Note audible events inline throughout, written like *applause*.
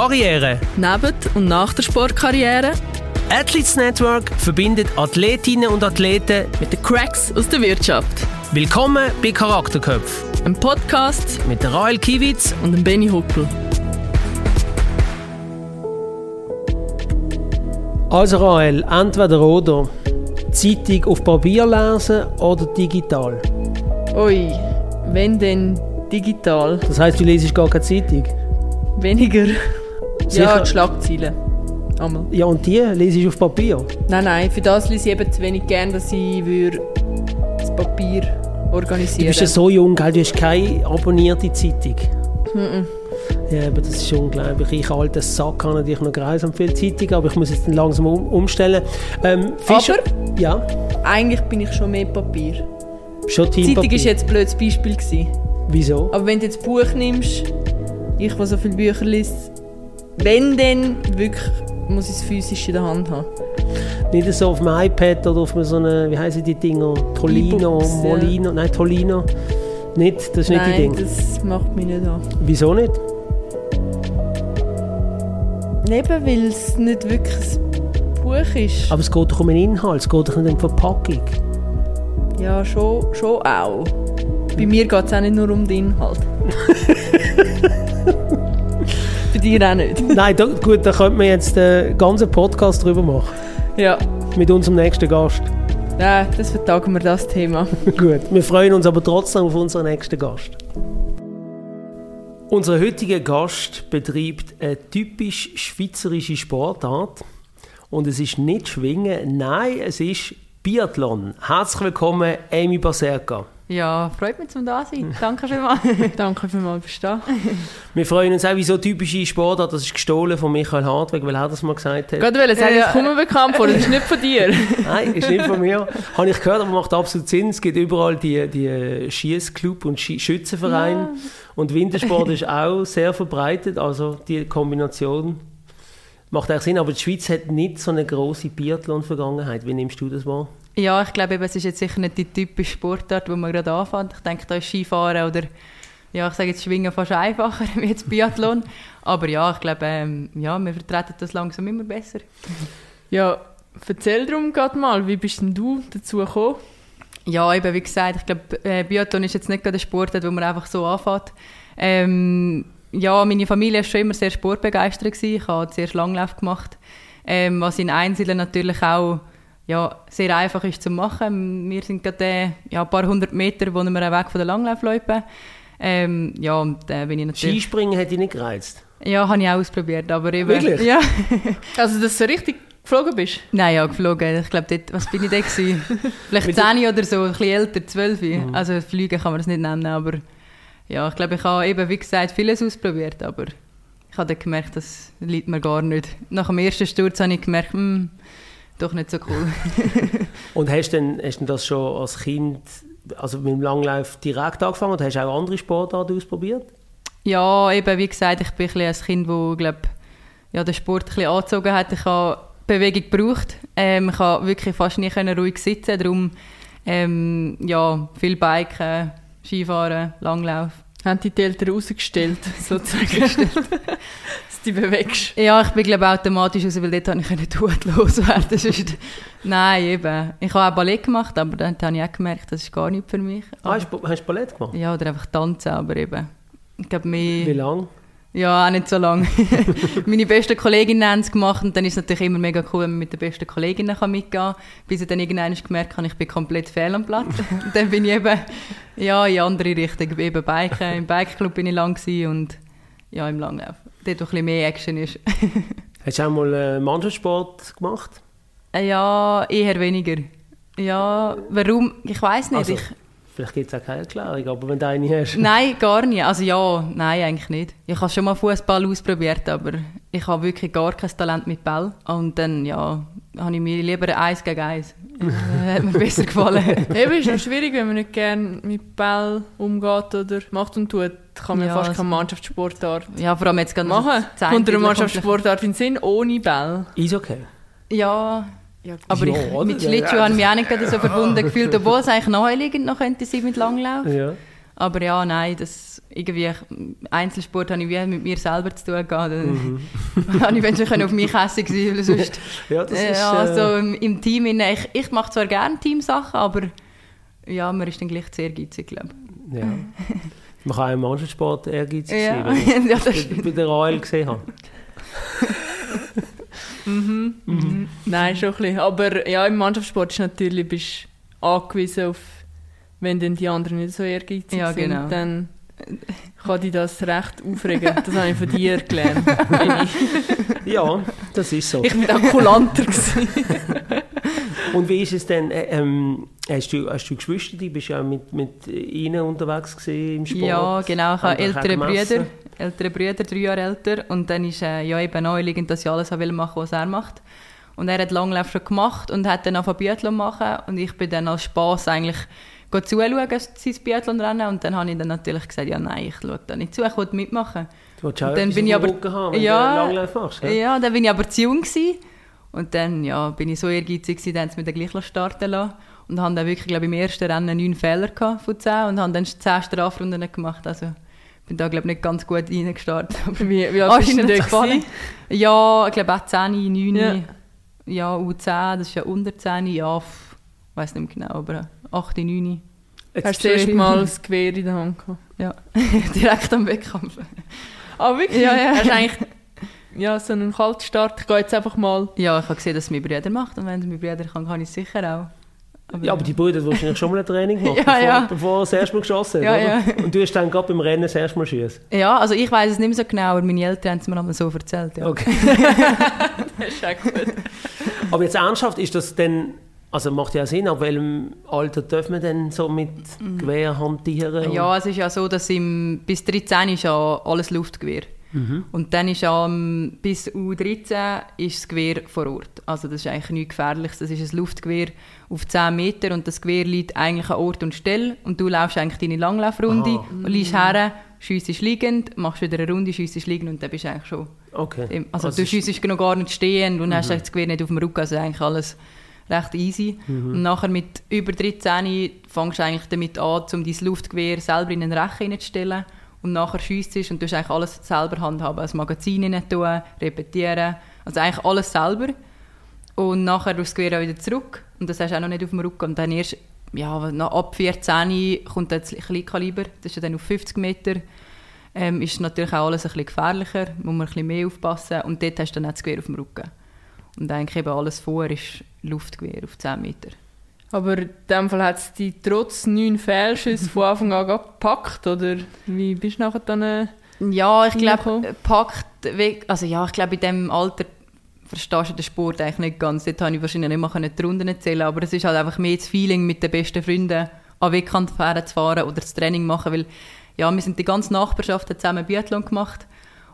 Karriere. Neben und nach der Sportkarriere Athletes Network verbindet Athletinnen und Athleten mit den Cracks aus der Wirtschaft. Willkommen bei Charakterköpf. Ein Podcast mit der Rael Kiewitz und dem Benny Huckel. Also Rael, entweder oder. Zeitung auf Papier lesen oder digital? Ui, wenn denn digital. Das heißt, du lesest gar keine Zeitung? Weniger. Sicher? Ja, die Schlagzeilen. Einmal. Ja, und die lese ich auf Papier? Nein, nein, für das lese ich eben zu wenig gern, dass ich würde das Papier organisieren Du bist ja so jung, gell? du hast keine abonnierte Zeitung. Mhm. Ja, aber das ist unglaublich. Ich alter Sack habe natürlich noch grausam viel Zeitung, aber ich muss jetzt langsam um, umstellen. Ähm, Fischer, aber ja? eigentlich bin ich schon mehr Papier. Schon Team Zeitung war jetzt ein blödes Beispiel. Gewesen. Wieso? Aber wenn du jetzt Buch nimmst, ich, der so viele Bücher liest, wenn dann wirklich muss ich es physisch in der Hand haben. Nicht so auf dem iPad oder auf so eine, wie heißen die Dinger? Tolino, Molino, ja. nein Tolino. Nicht, das ist nein, nicht die Ding. das macht mich nicht an. Wieso nicht? Eben, weil es nicht wirklich ein Buch ist. Aber es geht doch um den Inhalt, es geht doch nicht um die Verpackung. Ja, schon, schon auch. Bei mir geht es auch nicht nur um den Inhalt. *laughs* Dir auch nicht. *laughs* Nein, da, gut, da könnte man jetzt einen ganzen Podcast drüber machen. Ja. Mit unserem nächsten Gast. Ja, das vertagen wir das Thema. *laughs* gut, wir freuen uns aber trotzdem auf unseren nächsten Gast. Unser heutiger Gast betreibt eine typisch schweizerische Sportart. Und es ist nicht Schwingen, nein, es ist Biathlon. Herzlich willkommen, Amy Baserka. Ja, freut mich, zum da sein. *laughs* Danke vielmals. *laughs* Danke vielmals, bist du Wir freuen uns auch, wie so typische Sportart, das ist gestohlen von Michael Hartweg, weil er das mal gesagt hat. Gerade wollte sagen, ja. ich komme bekannt vor, das ist nicht von dir. *laughs* Nein, ist nicht von mir. Habe ich gehört, aber macht absolut Sinn. Es gibt überall die, die Schießclub und Schützenvereine. Ja. Und Wintersport ist auch sehr verbreitet, also die Kombination macht eigentlich Sinn. Aber die Schweiz hat nicht so eine große Biathlon-Vergangenheit. Wie nimmst du das wahr? Ja, ich glaube, es ist jetzt sicher nicht die typische Sportart, wo man gerade anfängt. Ich denke, da ist Skifahren oder ja, ich sage jetzt Schwingen fast einfacher *laughs* wie jetzt Biathlon. Aber ja, ich glaube, ähm, ja, wir vertreten das langsam immer besser. Ja, erzähl darum gerade mal, wie bist denn du dazu gekommen? Ja, eben wie gesagt, ich glaube, äh, Biathlon ist jetzt nicht gerade ein Sport, wo man einfach so anfängt. Ähm, ja, meine Familie war schon immer sehr sportbegeistert. Gewesen. Ich habe zuerst Langlauf gemacht, ähm, was in Einzelnen natürlich auch ja, sehr einfach ist zu machen. Wir sind gerade äh, ja, ein paar hundert Meter wohnen wir weg von der Langlaufloipe. Ähm, ja, und äh, bin ich natürlich... Skispringen hätte ich nicht gereizt? Ja, habe ich auch ausprobiert, aber eben... Wirklich? Ja. *laughs* also, dass du richtig geflogen bist? Nein, ja, geflogen. Ich glaube, was bin ich da gewesen? Vielleicht 10 oder so, ein bisschen älter, 12. Mhm. Also fliegen kann man das nicht nennen, aber ja, ich glaube, ich habe eben, wie gesagt, vieles ausprobiert, aber ich habe dann gemerkt, das liegt mir gar nicht. Nach dem ersten Sturz habe ich gemerkt, mh, hm, doch nicht so cool. *laughs* Und hast du denn, hast denn das schon als Kind, also mit dem Langlauf direkt angefangen oder hast du auch andere Sportarten ausprobiert? Ja, eben wie gesagt, ich bin ein, ein Kind, das glaub, ja, den Sport ein bisschen angezogen hat. Ich habe Bewegung gebraucht. Ähm, ich konnte wirklich fast nie ruhig sitzen, darum ähm, ja, viel Biken, Skifahren, Langlauf. Haben die, die Eltern rausgestellt, *laughs* sozusagen? *laughs* dass du dich bewegst? Ja, ich bin glaube automatisch raus, weil dort konnte ich todlos werden. Nein, eben. Ich habe auch Ballett gemacht, aber dann habe ich auch gemerkt, das ist gar nicht für mich. Ah, hast du, hast du Ballett gemacht? Ja, oder einfach tanzen, aber eben. Ich glaube, mehr... Wie lange? Ja, auch nicht so lange. *laughs* Meine besten Kolleginnen haben es gemacht und dann ist es natürlich immer mega cool, wenn man mit den besten Kolleginnen mitgehen kann, bis ich dann irgendwann gemerkt habe, ich bin komplett fehl am Platz. *laughs* und dann bin ich eben ja, in andere Richtung, eben Biken. Im Bikeclub bin ich lang und ja, im Langlauf dort ein bisschen mehr Action ist. *laughs* Hast du auch mal äh, Mannschaftssport gemacht? Äh, ja, eher weniger. Ja, warum? Ich weiß nicht. Also, ich, vielleicht gibt es auch keine Erklärung, aber wenn du eine hast. Nein, gar nicht. Also ja, nein, eigentlich nicht. Ich habe schon mal Fußball ausprobiert, aber ich habe wirklich gar kein Talent mit Ball. Und dann, ja, habe ich mir lieber eins gegen eins. *laughs* hat mir besser gefallen. *laughs* Eben, ist es schwierig, wenn man nicht gerne mit Ball umgeht oder macht und tut kann man ja, fast keine Mannschaftssportart ja, vor allem jetzt machen. Kommt eine Mannschaftssportart in Sinn, ohne Ball? Ist okay. Ja, ja, aber ja, ich, mit Schlittschuh ja, habe ich mich auch nicht so verbunden *laughs* gefühlt, obwohl es eigentlich naheliegend noch könnte sein mit Langlauf. Ja. Aber ja, nein, das irgendwie Einzelsport habe ich wie mit mir selber zu tun gehabt. Mhm. *laughs* habe ich wenn schon auf mich hässlich sein, weil sonst ja, das äh, ist, ja, äh, so im, im Team, in, ich, ich mache zwar gerne Teamsachen, aber ja, man ist dann gleich zu ehrgeizig, glaube ja. Man kann auch im Mannschaftssport ehrgeizig Ja. sein, wenn *laughs* ich Ja, bei der AL gesehen habe. Mhm. Nein, schon ein bisschen. Aber ja, im Mannschaftssport ist natürlich bist du angewiesen auf, wenn dann die anderen nicht so ehrgeizig Ja, sind, genau. dann kann dich das recht aufregen. Das habe ich von dir gelernt. Ja, das ist so. ich bin auch kulanter gewesen. *laughs* Und wie ist es denn, äh, ähm, hast, du, hast du Geschwister, die bist ja mit, mit ihnen unterwegs im Sport? Ja, genau. Ich habe ältere? Brüder, ältere Brüder, drei Jahre älter. Und dann ist äh, ja eben naheliegend, dass ich alles machen will machen, was er macht. Und er hat Langlauf schon gemacht und hat dann angefangen Biathlon machen. Und ich bin dann als Spass eigentlich zuschauen, sein Biathlon-Rennen. Und dann habe ich dann natürlich gesagt, ja nein, ich schaue da nicht zu, ich will mitmachen. Du willst auch dann bin ich aber- haben, wenn Ja. du Langlauf machst. Ja? Ja, dann bin ich aber zu jung gewesen. Und dann ja, bin ich so ehrgeizig, gewesen, dann haben sie mich dann gleich starten lassen. Und habe dann wirklich, glaube ich, im ersten Rennen neun Fehler gehabt von zehn und habe dann zehn Strafrunden gemacht. Also bin da, glaube ich, nicht ganz gut reingestartet. Aber *laughs* Wie, wie alt bist du denn? Ja, ich glaube auch 10, 9, Ja. ja, ja U10, das ist ja unter 10, ja, ich weiß nicht mehr genau, aber 8, 9. Jetzt- Hast du das erste Mal das Gewehr in der Hand gehabt? Ja, *laughs* direkt am Wettkampf. Ah, wirklich? Ja, ja. Hast du eigentlich ja, so einen Kaltstart? Ich gehe jetzt einfach mal... Ja, ich habe gesehen, dass es mein Bruder macht und wenn es mein Bruder kann, kann ich es sicher auch. Ja, aber die Brüder haben *laughs* wahrscheinlich schon mal ein Training *laughs* gemacht, Ja, bevor, ja. bevor er das erste Mal geschossen hat, Ja. Und du hast dann gerade beim Rennen das erste Mal schießen. Ja, also ich weiß es nicht mehr so genau, aber meine Eltern haben es mir einmal so erzählt. Ja. Okay. *laughs* Das ist auch gut. Aber jetzt ernsthaft, ist das denn, also macht ja Sinn, ab welchem Alter dürfen wir denn so mit Gewehr hantieren? Ja, es ist ja so, dass im, bis 13 ist ja alles Luftgewehr. Mhm. Und dann ist ähm, bis U13 ist das Gewehr vor Ort. Also das ist eigentlich nichts Gefährliches. Das ist ein Luftgewehr auf 10 Meter und das Gewehr liegt eigentlich an Ort und Stelle und du laufst eigentlich deine Langlaufrunde Aha. und liegst her, schiessest liegend, machst wieder eine Runde, schiessest liegend und dann bist du eigentlich schon... Okay. im- Also, Also du es- schiessest noch gar nicht stehen und hast eigentlich das Gewehr nicht auf dem Rücken, also eigentlich alles recht easy. Und nachher mit über 13 fängst du eigentlich damit an, um dein Luftgewehr selber in einen Rechen reinzustellen und nachher schiessst du und du eigentlich alles selber handhaben, das Magazin rein tun, repetieren, also eigentlich alles selber. Und nachher das Gewehr wieder zurück und das hast du auch noch nicht auf dem Rücken und dann erst ja, ab 14 kommt dann das Kleinkaliber, das ist ja dann auf 50 Meter. Ähm, ist natürlich auch alles ein bisschen gefährlicher, muss man ein bisschen mehr aufpassen und dort hast du dann auch das Gewehr auf dem Rücken. Und eigentlich eben alles vor ist Luftgewehr auf 10 Meter. Aber in dem Fall hat es dich trotz neun Fehlschüsse von Anfang an gepackt, oder wie bist du nachher dann... Äh, Ja, ich glaube, packt weg, also ja, ich glaube, in diesem Alter verstehst du den Sport eigentlich nicht ganz. Dort habe ich wahrscheinlich nicht mehr die Runden zählen aber es ist halt einfach mehr das Feeling, mit den besten Freunden an Wettkampffahren zu fahren oder das Training machen, weil ja, wir sind die ganze Nachbarschaft zusammen Biathlon gemacht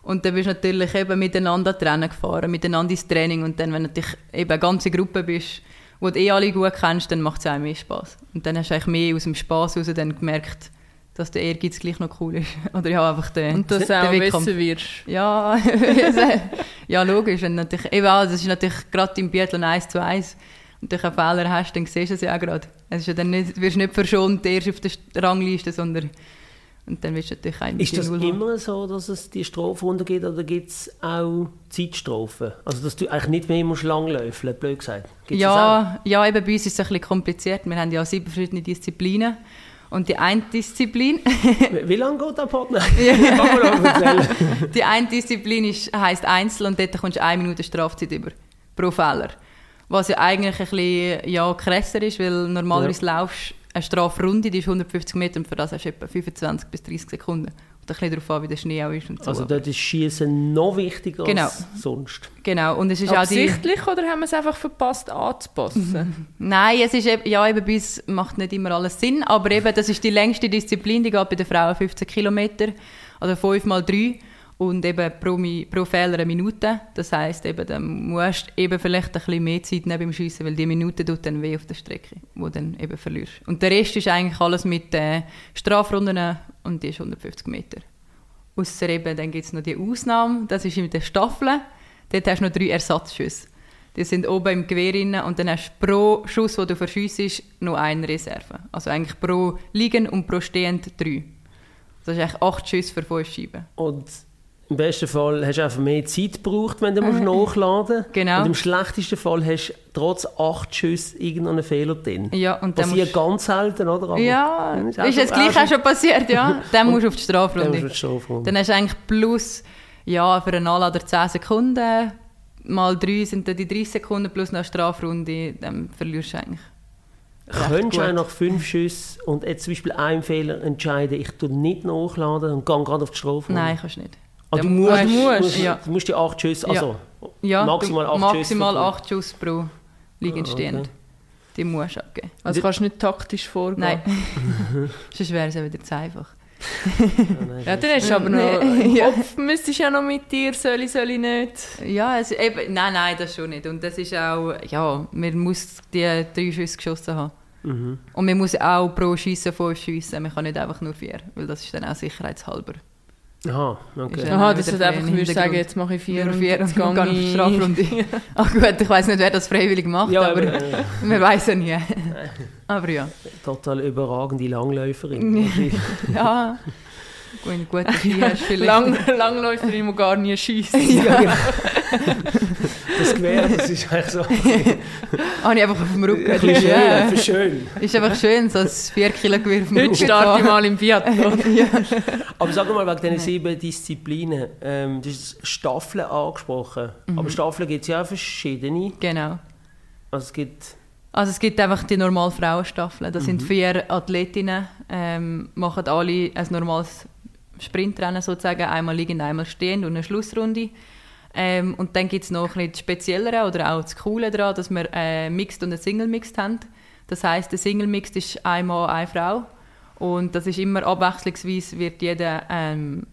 und dann bist du natürlich eben miteinander Rennen gefahren, miteinander ins Training und dann, wenn du natürlich eben eine ganze Gruppe bist, wo du eh alle gut kennst, dann macht es auch mehr Spaß. Und dann hast du eigentlich mehr aus dem Spaß heraus dann gemerkt, dass der Ehrgeiz gleich noch cool ist. *laughs* Oder ja, einfach der, und dass du auch Wettkampf. besser wirst. Ja, *laughs* ja logisch. Wenn natürlich, eben, auch, das ist natürlich gerade im Biathlon 1 zu 1 und du einen Fehler hast, dann siehst du es ja auch gerade. Es ist ja dann nicht, wirst nicht verschont erst auf der Rangliste, sondern und dann wirst du natürlich auch Ist das immer so, dass es die Strafrunde gibt oder gibt es auch Zeitstrafen? Also dass du eigentlich nicht mehr musst langlaufen, blöd gesagt. Gibt's Ja, ja, eben bei uns ist es ein bisschen kompliziert. Wir haben ja sieben verschiedene Disziplinen. Und die eine Disziplin? *laughs* Wie- lange geht der Partner? *laughs* *laughs* Die eine Disziplin ist, heisst Einzel und dort kommst du eine Minute Strafzeit über pro Fehler. Was ja eigentlich ein bisschen ja, krasser ist, weil normalerweise laufst du eine Strafrunde, die ist 150 Meter und für das hast du etwa 25 bis 30 Sekunden. Und ein bisschen darauf an, wie der Schnee auch ist und so. Also dort ist Schießen noch wichtiger Genau. als sonst. genau, und es ist auch die... Absichtlich oder haben wir es einfach verpasst anzupassen? *laughs* Nein, es ist eben, ja, eben bei uns macht nicht immer alles Sinn, aber eben, das ist die längste Disziplin, die geht bei den Frauen 15 Kilometer, also 5 mal 3 und eben pro, pro Fehler eine Minute. Das heisst, eben, dann musst du eben vielleicht ein bisschen mehr Zeit nehmen beim Schiessen, weil die Minute tut dann weh auf der Strecke, wo dann eben verlierst. Und der Rest ist eigentlich alles mit äh, Strafrunden und die ist 150 Meter. Ausser eben, dann gibt es noch die Ausnahme, das ist mit den Staffeln. Dort hast du noch drei Ersatzschüsse. Die sind oben im Gewehr drin und dann hast du pro Schuss, den du verschiessest, noch eine Reserve. Also eigentlich pro liegen und pro stehend drei. Das ist eigentlich acht Schüsse für fünf Scheiben. Und im besten Fall hast du einfach mehr Zeit gebraucht, wenn du musst *laughs* nachladen musst. Genau. Und im schlechtesten Fall hast du trotz acht Schüssen irgendeinen Fehler drin. Ja, und dann Passiert musst- ganz selten, oder? Aber Ja, ist, auch jetzt gleich auch schon passiert, ja. *laughs* Dann musst du auf die Dann musst Strafrunde. du die Strafrunde. Dann hast du eigentlich plus, ja, für einen Anlader 10 Sekunden, mal 3 sind dann die 30 Sekunden plus noch eine Strafrunde, dann verlierst du eigentlich. Könntest du auch nach fünf Schüssen und jetzt zum Beispiel einem Fehler entscheiden, ich tue nicht nachladen und gehe gerade auf die Strafrunde? Nein, kannst du nicht. Ah, du, Dann musst, du, musst, musst, ja. du musst die acht Schüsse, also Ja, maximal du- acht maximal Schüsse. 8 Schuss pro liegend Ah, stehend. okay. Die musst du abgeben. Also kannst du nicht taktisch vorgehen. Nein. *laughs* *laughs* Sonst wäre es ja wieder zu einfach. Ja, dann hast du aber noch... Nee, Im *laughs* ja. Kopf müsstest du ja noch mit dir, soll ich, soll ich nicht. Ja, es, eben, nein, nein, das schon nicht. Und das ist auch, ja, man muss die drei Schüsse geschossen haben. Mhm. Und man muss auch pro Schiessen fünf schiessen. Man kann nicht einfach nur vier, weil das ist dann auch sicherheitshalber. Aha, okay. Ist Aha, Ja, du wieder einfach ein würdest sagen, jetzt mache ich vier, und vier und dann gehe auf die ich- Strafrunde. Ach *laughs* gut, ich weiß nicht, wer das freiwillig macht, Ja, aber aber, äh, man weiß ja *laughs* nie. *laughs* aber ja. total überragende Langläuferin. Ja, gut, gut, Ski hast du vielleicht. Lang, Langläuferin, die gar nie schießt. *laughs* ja, genau. das Gewehr, das ist eigentlich so Habe ich einfach auf dem Rücken. ein bisschen schön, Ja. einfach schön. Ist einfach schön, so ein 4 Kilo Gewehr auf dem Heute Rücken. starte ich mal im Biathlon. *laughs* ja. Aber sag mal, wegen diesen sieben Disziplinen, ähm, du hast Staffeln angesprochen. Mhm. Aber Staffeln gibt es ja auch verschiedene. Genau. Also es gibt... Also es gibt einfach die normale Frauenstaffel. Das Mhm. sind vier Athletinnen, ähm, machen alle ein normales Sprintrennen sozusagen, einmal liegend, einmal stehend und eine Schlussrunde. Ähm, und dann gibt es noch ein bisschen das Speziellere oder auch das Coole daran, dass wir äh, Mixed und ein Single Mixed haben. Das heißt, der Single Mixed ist ein Mann, eine Frau. Und das ist immer abwechslungsweise, wird jeder ähm,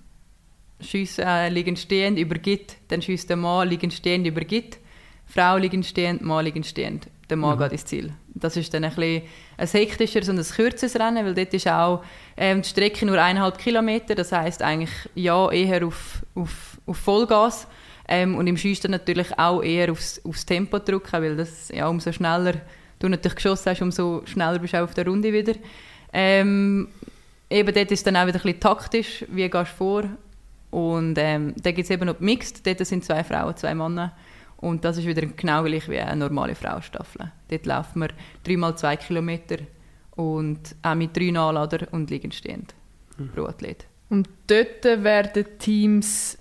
schiessen, äh, liegend stehend übergibt, dann schießt der Mann liegend stehend übergibt, Frau liegend stehend, Mann liegend stehend. Der Mann geht ins Ziel. Das ist dann ein, bisschen ein hektischeres und ein kürzeres Rennen, weil dort ist auch ähm, die Strecke nur eineinhalb Kilometer, das heißt eigentlich ja eher auf, auf, auf Vollgas. Ähm, und im Schießen natürlich auch eher aufs, aufs Tempo drücken, weil das ja umso schneller du natürlich geschossen hast, umso schneller bist du auch auf der Runde wieder. Ähm, eben dort ist dann auch wieder ein bisschen taktisch, wie gehst du vor? Und ähm, dann gibt es eben noch Mixed, dort sind zwei Frauen, zwei Männer. Und das ist wieder genau gleich wie eine normale Frauenstaffel. Dort laufen wir dreimal zwei Kilometer und auch mit drei Nachlader und liegend stehend pro Athlet. Und dort werden Teams,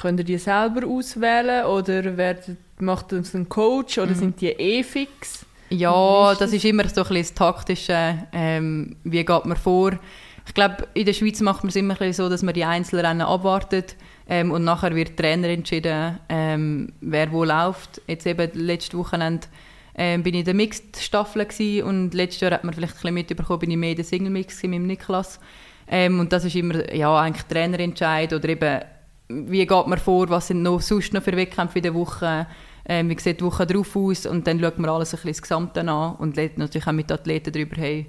könnt ihr die selber auswählen oder werden, macht das ein Coach oder sind die eh fix? Ja, ist das ist immer so ein bisschen das Taktische. Ähm, wie geht man vor? Ich glaube, in der Schweiz macht man es immer ein bisschen so, dass man die Einzelrennen abwartet ähm, und nachher wird Trainer entschieden, ähm, wer wo läuft. Jetzt eben letzte Wochenende ähm, bin ich in der Mixed-Staffel und letztes Jahr hat man vielleicht ein bisschen mitbekommen, bin ich mehr in der Single-Mix mit Niklas. Ähm, und das ist immer ja, eigentlich Trainerentscheid oder eben, wie geht man vor, was sind noch, sonst noch für Wettkämpfe in der Woche, ähm, wie sieht die Woche drauf aus und dann schaut man alles ein bisschen das Gesamte an und redet natürlich auch mit Athleten darüber, hey,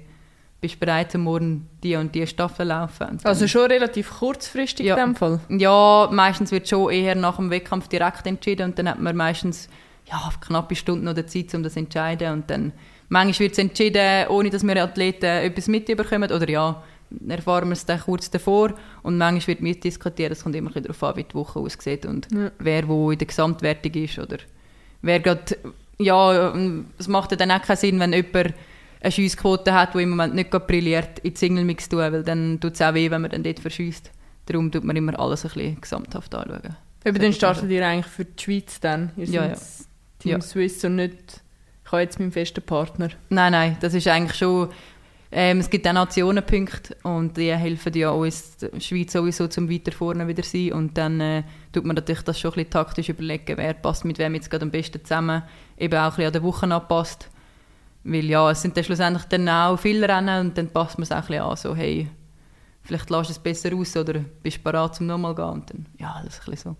bist du bereit, morgen die und die Staffel laufen? Also schon relativ kurzfristig Ja. in dem Fall. ja, meistens wird schon eher nach dem Wettkampf direkt entschieden und dann hat man meistens ja, knappe Stunden oder Zeit, um das zu entscheiden und dann manchmal wird es entschieden, ohne dass wir Athleten etwas mitbekommen oder ja, erfahren wir es dann kurz davor und manchmal wird mitdiskutiert, es kommt immer darauf an, wie die Woche aussieht und Ja. wer wo in der Gesamtwertung ist oder wer gerade, ja, es macht dann auch keinen Sinn, wenn jemand eine Schiessquote hat, die im Moment nicht gerade brilliert, in die Single-Mix tun, weil dann tut es auch weh, wenn man dann dort verschießt. Darum tut man immer alles ein bisschen gesamthaft anschauen. Eben, dann startet ihr eigentlich für die Schweiz dann. Ihr Ja, seid ja. Team Ja. Swiss und nicht, ich habe jetzt meinen festen Partner. Nein, nein, das ist eigentlich schon... Ähm, es gibt auch Nationenpunkte und die helfen ja uns, die Schweiz sowieso zum weiter vorne wieder sein und dann äh, tut man natürlich das schon ein bisschen taktisch überlegen, wer passt mit wem jetzt gerade am besten zusammen, eben auch ein bisschen an der Woche anpasst. Weil ja, es sind dann schlussendlich dann auch viele Rennen und dann passt man es auch ein bisschen an, so hey, vielleicht lässt du es besser aus oder bist du bereit zum nochmal gehen und dann, ja, das ist ein bisschen so.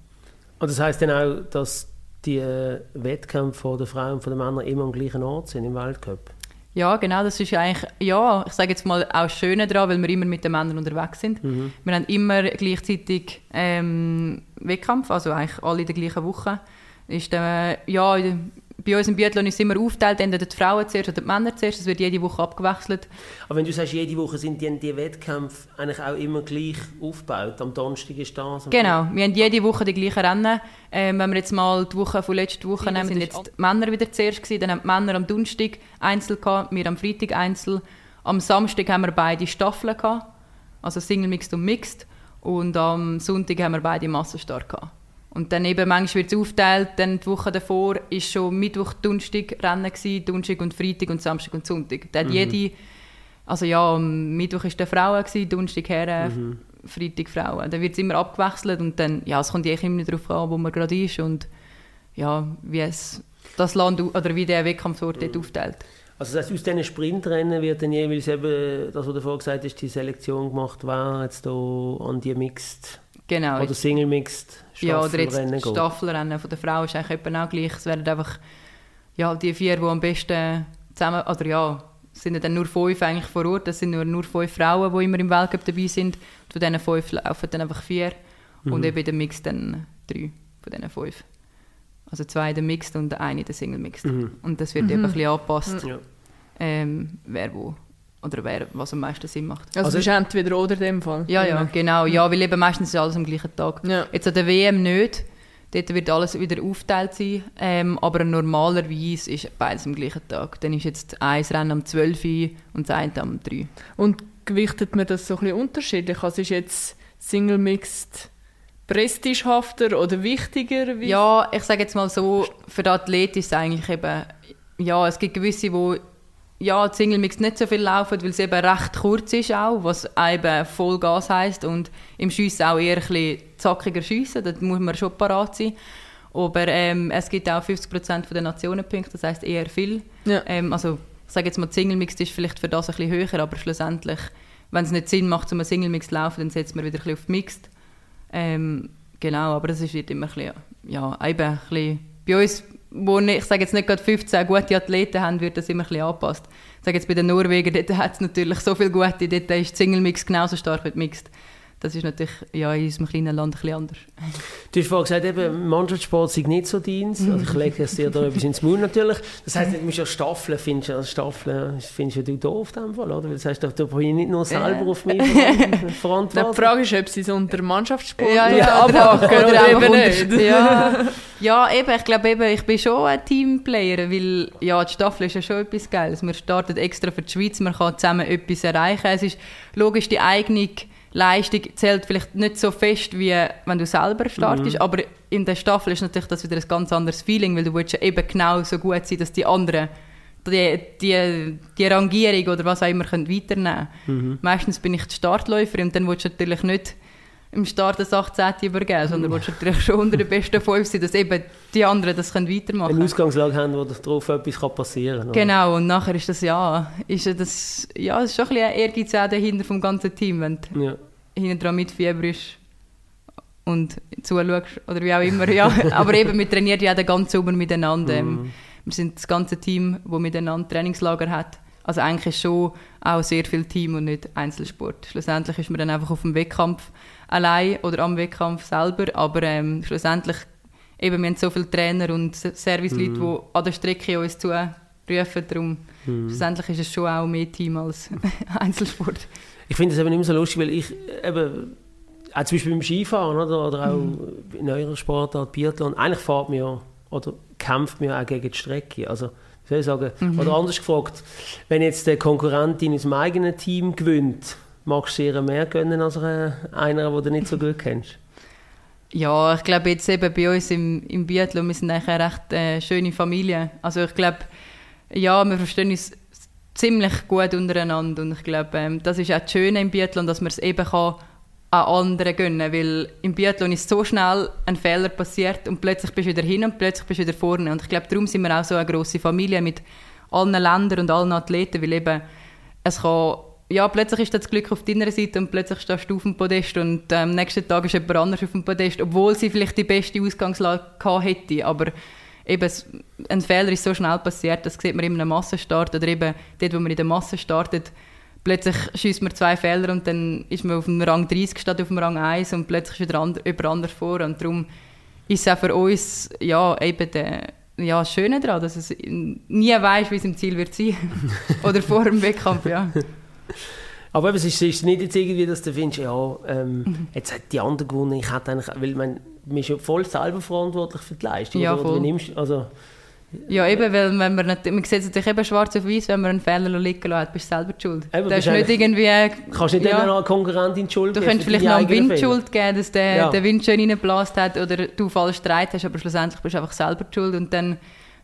Und das heisst dann auch, dass die äh, Wettkämpfe der Frauen und von den Männern immer am gleichen Ort sind im Weltcup? Ja, genau, das ist ja eigentlich, ja, ich sage jetzt mal auch das Schöne daran, weil wir immer mit den Männern unterwegs sind. Mhm. Wir haben immer gleichzeitig ähm, Wettkampf, also eigentlich alle in der gleichen Woche. Ist, äh, ja, bei uns im Biathlon ist es immer aufgeteilt, entweder die Frauen zuerst oder die Männer zuerst. Es wird jede Woche abgewechselt. Aber wenn du sagst, jede Woche sind die, die Wettkämpfe eigentlich auch immer gleich aufgebaut. Am Donnerstag ist das. Genau, wir haben jede Woche die gleichen Rennen. Ähm, wenn wir jetzt mal die Woche von letzter Woche nehmen, sind jetzt die Männer wieder zuerst gewesen. Dann haben die Männer am Donnerstag einzeln gehabt, wir am Freitag einzeln. Am Samstag haben wir beide Staffeln gehabt, also Single Mixed und Mixed. Und am Sonntag haben wir beide Massenstart gehabt. Und dann eben manchmal wird es aufgeteilt, dann die Woche davor war schon Mittwoch, Donnerstag Rennen gewesen, Donnerstag und Freitag und Samstag und Sonntag. Dann mhm. jede, also ja, Mittwoch war der Frauen, gewesen, Donnerstag Herren, mhm. Freitag Frauen. Dann wird es immer abgewechselt und dann, ja, es kommt eigentlich immer darauf an, wo man gerade ist und ja, wie es das Land oder wie der Wettkampfort mhm. dort aufteilt. Also das heißt, aus diesen Sprintrennen wird dann jeweils eben, das, was du vorhin gesagt hast, die Selektion gemacht, wer jetzt da an die Mixed genau. oder Single Mixed ja, oder jetzt das Staffelrennen von der Frau ist eigentlich auch gleich. Es werden einfach ja, die vier, die am besten zusammen, oder ja, es sind dann nur fünf eigentlich vor Ort, das sind nur, nur fünf Frauen, die immer im Weltcup dabei sind. Und von diesen fünf laufen dann einfach vier mhm. und eben in der Mix dann drei von diesen fünf. Also zwei in der Mixed und eine in der Single Mixed. Mhm. Und das wird mhm. eben ein bisschen angepasst, ja. ähm, wer wo oder wer, was am meisten Sinn macht. Also, also ist entweder oder in dem Fall? Ja, ja, genau. Ja, weil eben meistens ist alles am gleichen Tag. Ja. Jetzt an der WM nicht. Dort wird alles wieder aufgeteilt sein. Ähm, aber normalerweise ist beides am gleichen Tag. Dann ist jetzt eins Rennen am 12 Uhr und das eine am 3 Und gewichtet man das so ein bisschen unterschiedlich? Also ist jetzt Single Mixed prestigehafter oder wichtiger? Ja, ich sage jetzt mal so, für den Athlet ist es eigentlich eben, ja, es gibt gewisse, die ja, die Single Mix nicht so viel laufen, weil es eben recht kurz ist auch, was eben Vollgas heisst und im Schiessen auch eher ein bisschen zackiger schiessen, da muss man schon parat sein. Aber ähm, es gibt auch 50% der Nationenpunkte, das heisst eher viel. Ja. Ähm, also ich sage jetzt mal, die Single Mix ist vielleicht für das ein bisschen höher, aber schlussendlich, wenn es nicht Sinn macht, um einen Single Mix zu laufen, dann setzt man wieder ein bisschen auf Mixed. Ähm, genau, aber das ist immer ein bisschen, ja, eben ein bisschen, bei uns wo ich sage jetzt nicht gerade 15 gute Athleten haben, wird das immer ein bisschen angepasst. Ich sage jetzt bei den Norwegen, *laughs* dort hat es natürlich so viele gute, dort ist Single Mix genauso stark wie Mixed. Das ist natürlich ja, in unserem kleinen Land ein bisschen anders. Du hast vorhin gesagt, eben, Mannschaftssport sei nicht so deins. Also ich lege es dir da etwas ins Mund natürlich. Das heisst, du musst ja Staffeln, findest du, Staffeln findest du doof in dem Fall, oder? Das heisst, da brauche ich nicht nur selber auf mich verantworten. Die Frage ist, ob sie es unter Mannschaftssport ja, ja, abhaken oder, oder, oder eben nicht. Ja. *laughs* ja, eben, ich glaube eben, ich bin schon ein Teamplayer, weil ja, die Staffel ist ja schon etwas Geiles. Man startet extra für die Schweiz, man kann zusammen etwas erreichen. Es ist logisch die eigene Leistung zählt vielleicht nicht so fest, wie wenn du selber startest, mhm. aber in der Staffel ist natürlich das wieder ein ganz anderes Feeling, weil du willst ja eben genau so gut sein, dass die anderen die, die, die Rangierung oder was auch immer können weiternehmen können. Mhm. Meistens bin ich die Startläuferin und dann willst du natürlich nicht im Start das 18. übergeben, sondern willst du natürlich *laughs* schon unter den besten fünf sein, dass eben die anderen das können weitermachen können. Eine Ausgangslage haben, wo darauf etwas passieren kann. Genau, und nachher ist das ja, ist das, ja, das ist schon ein bisschen Ehrgeiz auch dahinter vom ganzen Team, wenn du ja. hinten dran mitfieberst und zuschaust oder wie auch immer. Ja. *laughs* Aber eben, wir trainieren ja den ganzen Sommer miteinander. Mhm. Wir sind das ganze Team, das miteinander Trainingslager hat. Also eigentlich schon auch sehr viel Team und nicht Einzelsport. Schlussendlich ist man dann einfach auf dem Wettkampf allein oder am Wettkampf selber, aber ähm, schlussendlich eben, wir haben so viele Trainer und Serviceleute, mhm. die an der Strecke uns zurufen, darum mhm. schlussendlich ist es schon auch mehr Team als *laughs* Einzelsport. Ich finde es eben immer so lustig, weil ich eben, auch zum Beispiel beim Skifahren oder, oder auch mhm. in eurer Sportart Biathlon, eigentlich fahrt man ja oder kämpft man ja auch gegen die Strecke. Also, soll ich sagen, mhm. oder anders gefragt, wenn jetzt der Konkurrent in unserem eigenen Team gewinnt, magst du ihr mehr gönnen als einer, den du nicht so gut kennst? Ja, ich glaube jetzt eben bei uns im, im Biathlon, wir sind eigentlich eine recht äh, schöne Familie. Also ich glaube, ja, wir verstehen uns ziemlich gut untereinander und ich glaube, ähm, das ist auch das Schöne im Biathlon, dass man es eben kann an anderen gönnen, weil im Biathlon ist so schnell ein Fehler passiert und plötzlich bist du wieder hin und plötzlich bist du wieder vorne und ich glaube, darum sind wir auch so eine grosse Familie mit allen Ländern und allen Athleten, weil eben es kann ja, plötzlich ist das Glück auf deiner Seite und plötzlich stehst du auf dem Podest und am ähm, nächsten Tag ist jemand anders auf dem Podest, obwohl sie vielleicht die beste Ausgangslage gehabt hätte. Aber eben, ein Fehler ist so schnell passiert, das sieht man in einem Massenstart oder eben dort, wo man in der Masse startet, plötzlich schießt man zwei Fehler und dann ist man auf dem Rang 30 statt auf dem Rang 1 und plötzlich ist wieder and jemand anders vor und darum ist es auch für uns ja, eben der, ja, das Schöne daran, dass es nie weiß, wie es im Ziel wird sein. *laughs* Oder vor dem Wettkampf, ja. *laughs* Aber es ist, ist nicht jetzt irgendwie, dass du findest, ja, ähm, mhm. jetzt hat die andere gewonnen, ich hätte eigentlich, weil man, man ist ja voll selber verantwortlich für die Leistung. Ja, voll. Oder nimmst, also, ja, eben, weil wenn man, nicht, man sieht es natürlich eben schwarz auf weiß, wenn man einen Fehler liegen lässt, bist du selber die schuld. Eben, das ist nicht irgendwie... Kannst du nicht ja, noch eine Konkurrentin die Schuld Du könntest vielleicht noch einen Wind Schuld geben, dass der, ja. der Wind schön reingeblasen hat oder du falsch Streit hast, aber schlussendlich bist du einfach selber die schuld und dann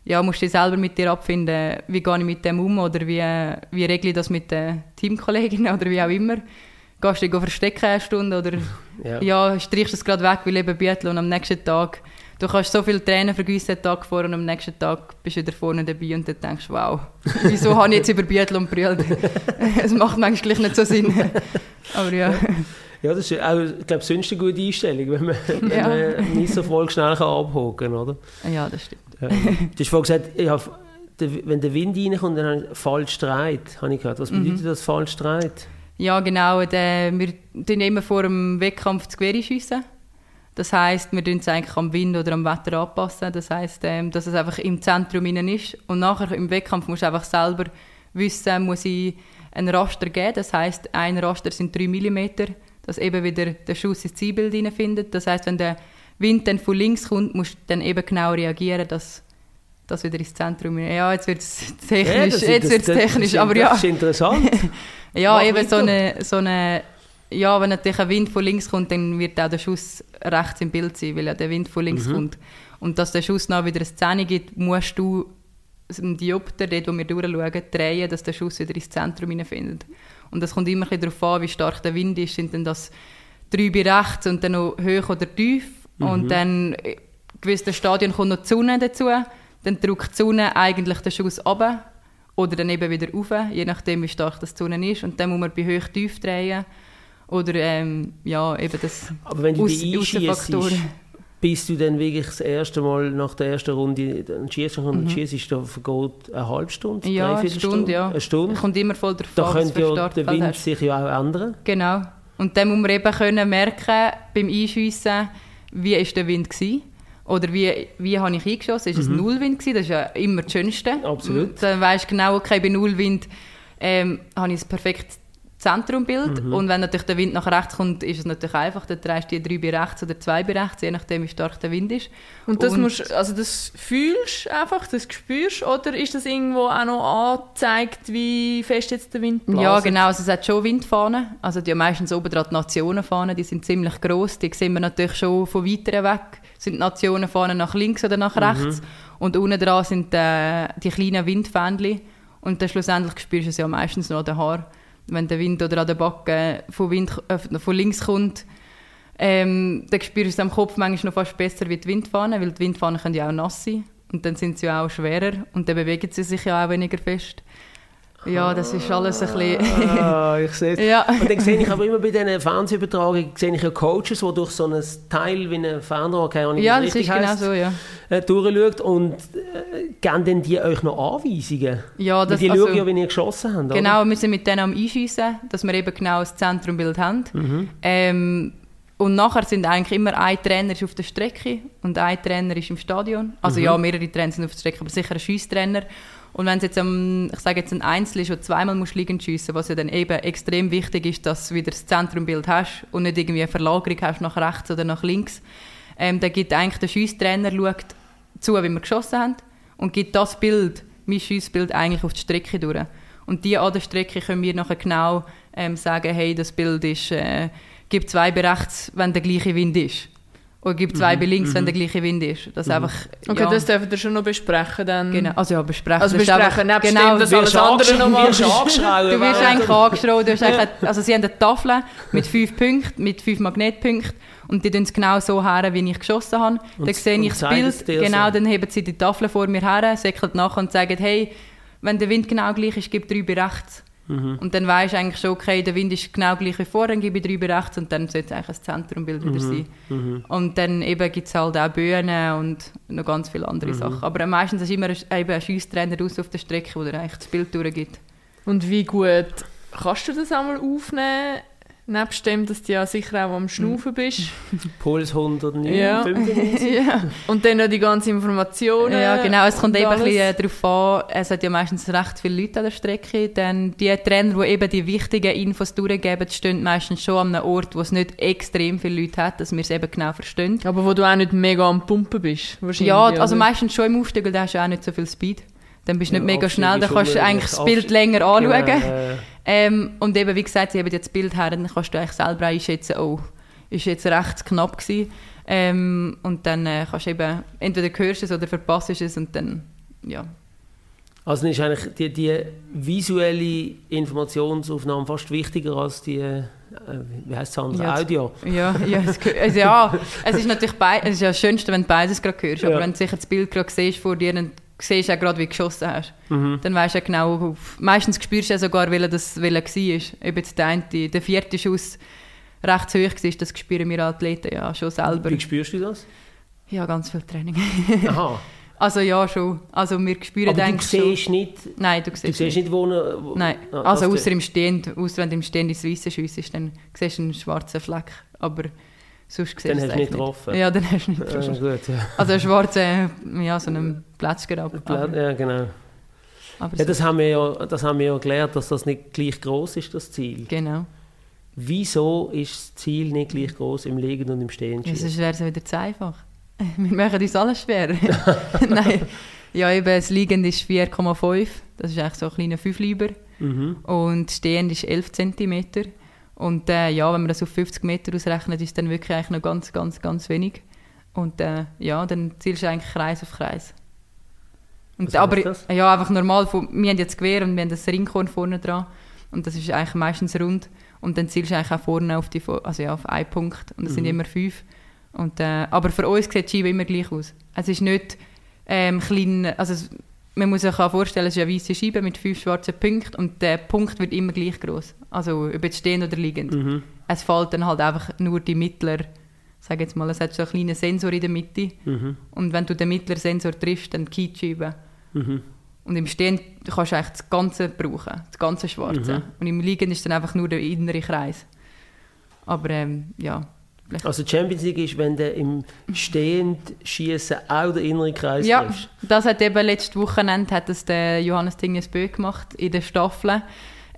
ja, musst du dich selber mit dir abfinden, wie gehe ich mit dem um oder wie, wie regle ich das mit den Teamkolleginnen *laughs* oder wie auch immer. Gehst du dich verstecken eine Stunde oder *laughs* ja. ja streichst es gerade weg, weil eben Biathlon am nächsten Tag du kannst so viele Tränen vergießen den Tag vor und am nächsten Tag bist du wieder vorne dabei und dann denkst du, wow, *laughs* wieso habe ich jetzt über Biathlon brüllt? es macht manchmal gleich nicht so Sinn. Aber ja. Ja, das ist auch, ich glaube, sonst eine gute Einstellung, wenn man, ja. wenn man nicht so voll schnell abhaken kann, oder? Ja, das stimmt. Ja. *laughs* Du hast vorhin gesagt, ja, wenn der Wind reinkommt, dann falsch Streit, habe ich gehört. Was bedeutet mhm. das, falsch Streit? Ja, genau. Der, wir schiessen immer vor dem Wettkampf zu Quere schiessen. Das heißt, wir tun es eigentlich am Wind oder am Wetter anpassen. Das heißt, ähm, dass es einfach im Zentrum innen ist. Und nachher im Wettkampf musst du einfach selber wissen, muss ich einen Raster geben. Das heißt, ein Raster sind 3 mm, dass eben wieder der Schuss ins Zielbild findet. Das heißt, wenn der Wind dann von links kommt, musst du dann eben genau reagieren, dass das wieder ins Zentrum. Ja, jetzt wird es technisch, ja, jetzt wird's technisch, das, aber ja. Das ist interessant. *laughs* ja, Mach eben so eine, so eine ja, wenn natürlich ein Wind von links kommt, dann wird auch der Schuss rechts im Bild sein, weil ja der Wind von links mhm. kommt. Und dass der Schuss noch wieder eine Szene gibt, musst du im Diopter, dort wo wir durchschauen, drehen, dass der Schuss wieder ins Zentrum hineinfindet. Und das kommt immer darauf an, wie stark der Wind ist. Sind dann das drei bei rechts und dann noch hoch oder tief. Mhm. Und dann, äh, gewissen Stadien kommt noch die Sonne dazu. Dann drückt die Sonne eigentlich den Schuss runter oder dann eben wieder rauf, je nachdem, wie stark das die Sonne ist. Und dann muss man bei hoch tief drehen. Oder ähm, ja, eben das Aber wenn du Aus die bist du dann wirklich das erste Mal nach der ersten Runde dann schießt und mhm. schießt, da vergeht eine halbe Stunde, ja, eine Stunde, Stunde, ja. Eine Stunde. Kommt immer voll drauf Da könnte ja der Wind hast. sich ja auch ändern. Genau. Und dann muss man eben können merken, beim Einschiessen, wie ist der Wind war. Oder wie, wie habe ich eingeschossen? Ist es mhm. Nullwind gewesen? Das ist ja immer das Schönste. Absolut. Dann weisst du genau, okay, bei Nullwind ähm, habe ich es Zentrumbild. Mhm. Und wenn natürlich der Wind nach rechts kommt, ist es natürlich einfach. Dann drehst du die drei bei rechts oder zwei bei rechts, je nachdem, wie stark der Wind ist. Und das, und musst, also das fühlst du einfach, das spürst oder ist das irgendwo auch noch angezeigt, wie fest jetzt der Wind bläst? Ja, genau. Also es hat schon Windfahnen. Also die meistens oben dran die Nationenfahnen, die sind ziemlich gross. Die sehen wir natürlich schon von weiter weg. Sind die Nationenfahnen nach links oder nach mhm. rechts. Mhm. Und unten dran sind äh, die kleinen Windfähnchen. Und dann schlussendlich spürst du es ja meistens noch an den Haaren wenn der Wind oder an der Backe von, Wind, äh, von links kommt, ähm, dann spürst du es am Kopf manchmal noch fast besser wie die Windfahne, weil die Windfahnen können ja auch nass sein und dann sind sie ja auch schwerer und dann bewegen sie sich ja auch weniger fest. Ja, das ist alles ein bisschen... ah, ich sehe es. Ja. Und dann sehe ich aber immer bei diesen Fernsehübertragungen, sehe ich ja Coaches, die durch so ein Teil wie ein Fernrohr, keine Ahnung, ja, das ist genau so, ja. Äh, durchschaut und äh, geben denn die euch noch Anweisungen? Ja, das, Weil die also, schauen ja, wie ihr geschossen habt, Genau, oder? wir sind mit denen am Einschiessen, dass wir eben genau das Zentrumbild haben. Mhm. Ähm, und nachher sind eigentlich immer ein Trainer ist auf der Strecke und ein Trainer ist im Stadion. Also mhm. ja, mehrere Trainer sind auf der Strecke, aber sicher ein Schiesstrainer. Und wenn es jetzt, um, ich sage jetzt ein Einzel wo zweimal musst liegen schiessen, was ja dann eben extrem wichtig ist, dass du wieder das Zentrumbild hast und nicht irgendwie eine Verlagerung hast nach rechts oder nach links, ähm, dann gibt eigentlich der Schiesstrainer schaut zu, wie wir geschossen haben und gibt das Bild, mein Schiessbild eigentlich auf die Strecke durch. Und die an der Strecke können wir nachher genau ähm, sagen, hey, das Bild ist, äh, gibt zwei rechts, wenn der gleiche Wind ist. Oder gibt zwei mhm. bei links, wenn mhm. der gleiche Wind ist. Das mhm. einfach, okay, ja. das dürfen wir schon noch besprechen dann. Genau, also ja, besprechen. Also besprechen, nebst genau, dem, dass alles andere noch mal... Du wirst *laughs* eigentlich angeschrien. Du hast eigentlich, also sie haben eine Tafel mit fünf Punkten, mit fünf Magnetpunkten und die tun es genau so her, wie ich geschossen habe. Und, dann sehe ich das Bild, genau, so. dann heben sie die Tafel vor mir her, säckeln nachher und sagen, hey, wenn der Wind genau gleich ist, gib drei bei rechts. Mhm. Und dann weisst du eigentlich schon, okay, der Wind ist genau gleich wie vor, dann gebe ich drüber rechts und dann sollte eigentlich das Zentrumbild wieder mhm. sein. Mhm. Und dann eben gibt es halt auch Bühnen und noch ganz viele andere mhm. Sachen. Aber meistens ist immer eben ein Schiesstrainer raus auf der Strecke, der eigentlich das Bild durchgibt. Und wie gut kannst du das einmal aufnehmen, Nebst dem, dass du ja sicher auch am Schnaufen bist. *laughs* Puls 109, Ja. 95. *laughs* ja. Und dann noch die ganzen Informationen. ja, genau. Es kommt eben ein alles. bisschen darauf an, es hat ja meistens recht viele Leute an der Strecke. Dann die Trainer, die eben die wichtigen Infos durchgeben, stehen meistens schon an einem Ort, wo es nicht extrem viele Leute hat, dass wir es eben genau verstehen. Aber wo du auch nicht mega am Pumpen bist. Wahrscheinlich, Ja, also oder? meistens schon im Aufstieg, weil da hast du auch nicht so viel Speed. Dann bist du Ja, nicht mega schnell, dann kannst du eigentlich das Bild länger anschauen. Genau, äh, Ähm, und eben, wie gesagt, sie haben jetzt das Bild her, dann kannst du eigentlich selber einschätzen, oh, ist jetzt recht knapp gewesen. Ähm, und dann äh, kannst du eben, entweder hörst du es oder verpasst es und dann, ja. Also dann ist eigentlich die, die visuelle Informationsaufnahme fast wichtiger als die, äh, wie heißt es anders, Ja, Audio. Ja, ja, *laughs* es, also ja, es ist natürlich beid, es ist ja das Schönste, wenn du beides gerade hörst, aber Ja. wenn du sicher das Bild gerade siehst vor dir, dann siehst auch gerade, wie du geschossen hast. Mhm. Dann weißt du ja genau, meistens spürst du ja sogar, welcher das welcher war. Jetzt der, eine, der vierte Schuss recht hoch war, das spüren wir Athleten ja schon selber. Wie spürst du das? Ja, ganz viel Training. Aha. *laughs* Also ja, schon. Also wir spüren Aber du eigentlich schon... siehst nicht, Nein, du du siehst, siehst nicht, wo... wo Nein, Ah, also außer im Stehend, außer wenn du im Stehend ins Weisse schiessest, dann siehst du einen schwarzen Fleck. Aber sonst Dann hast du nicht getroffen. Ja, dann hast du nicht Äh, getroffen. gut, ja. Also einen schwarzen, ja, so einen Plätzger ab. Ja, genau. aber Ja, so- das haben, wir ja, das haben wir ja gelernt, dass das nicht gleich groß ist, das Ziel. Genau. Wieso ist das Ziel nicht gleich groß im Liegen und im Stehen? Ja, sonst wäre es wieder zu einfach. *laughs* Wir machen uns alles schwer. *laughs* Nein. Ja, eben, das Liegend ist 4,5. Das ist eigentlich so ein kleiner 5 Lieber. Mhm. Und stehend ist 11 cm. Und äh, ja, wenn man das auf 50 Meter ausrechnet, ist dann wirklich eigentlich noch ganz, ganz, ganz wenig. Und äh, ja, dann zielst du eigentlich Kreis auf Kreis. Und, aber ja, einfach normal, von, wir haben jetzt Gewehr und wir haben das Ringkorn vorne dran. Und das ist eigentlich meistens rund. Und dann zielst du eigentlich auch vorne auf, die, also ja, auf einen Punkt. Und das sind Mhm. immer fünf. Und, äh, aber für uns sieht die Scheibe immer gleich aus. Es ist nicht ähm, klein, also man muss sich auch vorstellen, es ist eine weiße Scheibe mit fünf schwarzen Punkten und der Punkt wird immer gleich groß. Also ob jetzt stehend oder liegend. Mhm. Es fällt dann halt einfach nur die mittler, sag jetzt mal, es hat so einen kleinen Sensor in der Mitte Mhm. und wenn du den mittleren Sensor triffst, dann die Scheibe. Mhm. Und im Stehen kannst du eigentlich das Ganze brauchen, das ganze Schwarze. Mhm. Und im Liegen ist dann einfach nur der innere Kreis. Aber ähm, ja. Vielleicht- Also Champions League ist, wenn du im Stehend schießen auch den inneren Kreis Ja, triffst. das hat eben letztes Wochenende hat das der Johannes Dinges Bö gemacht in der Staffel.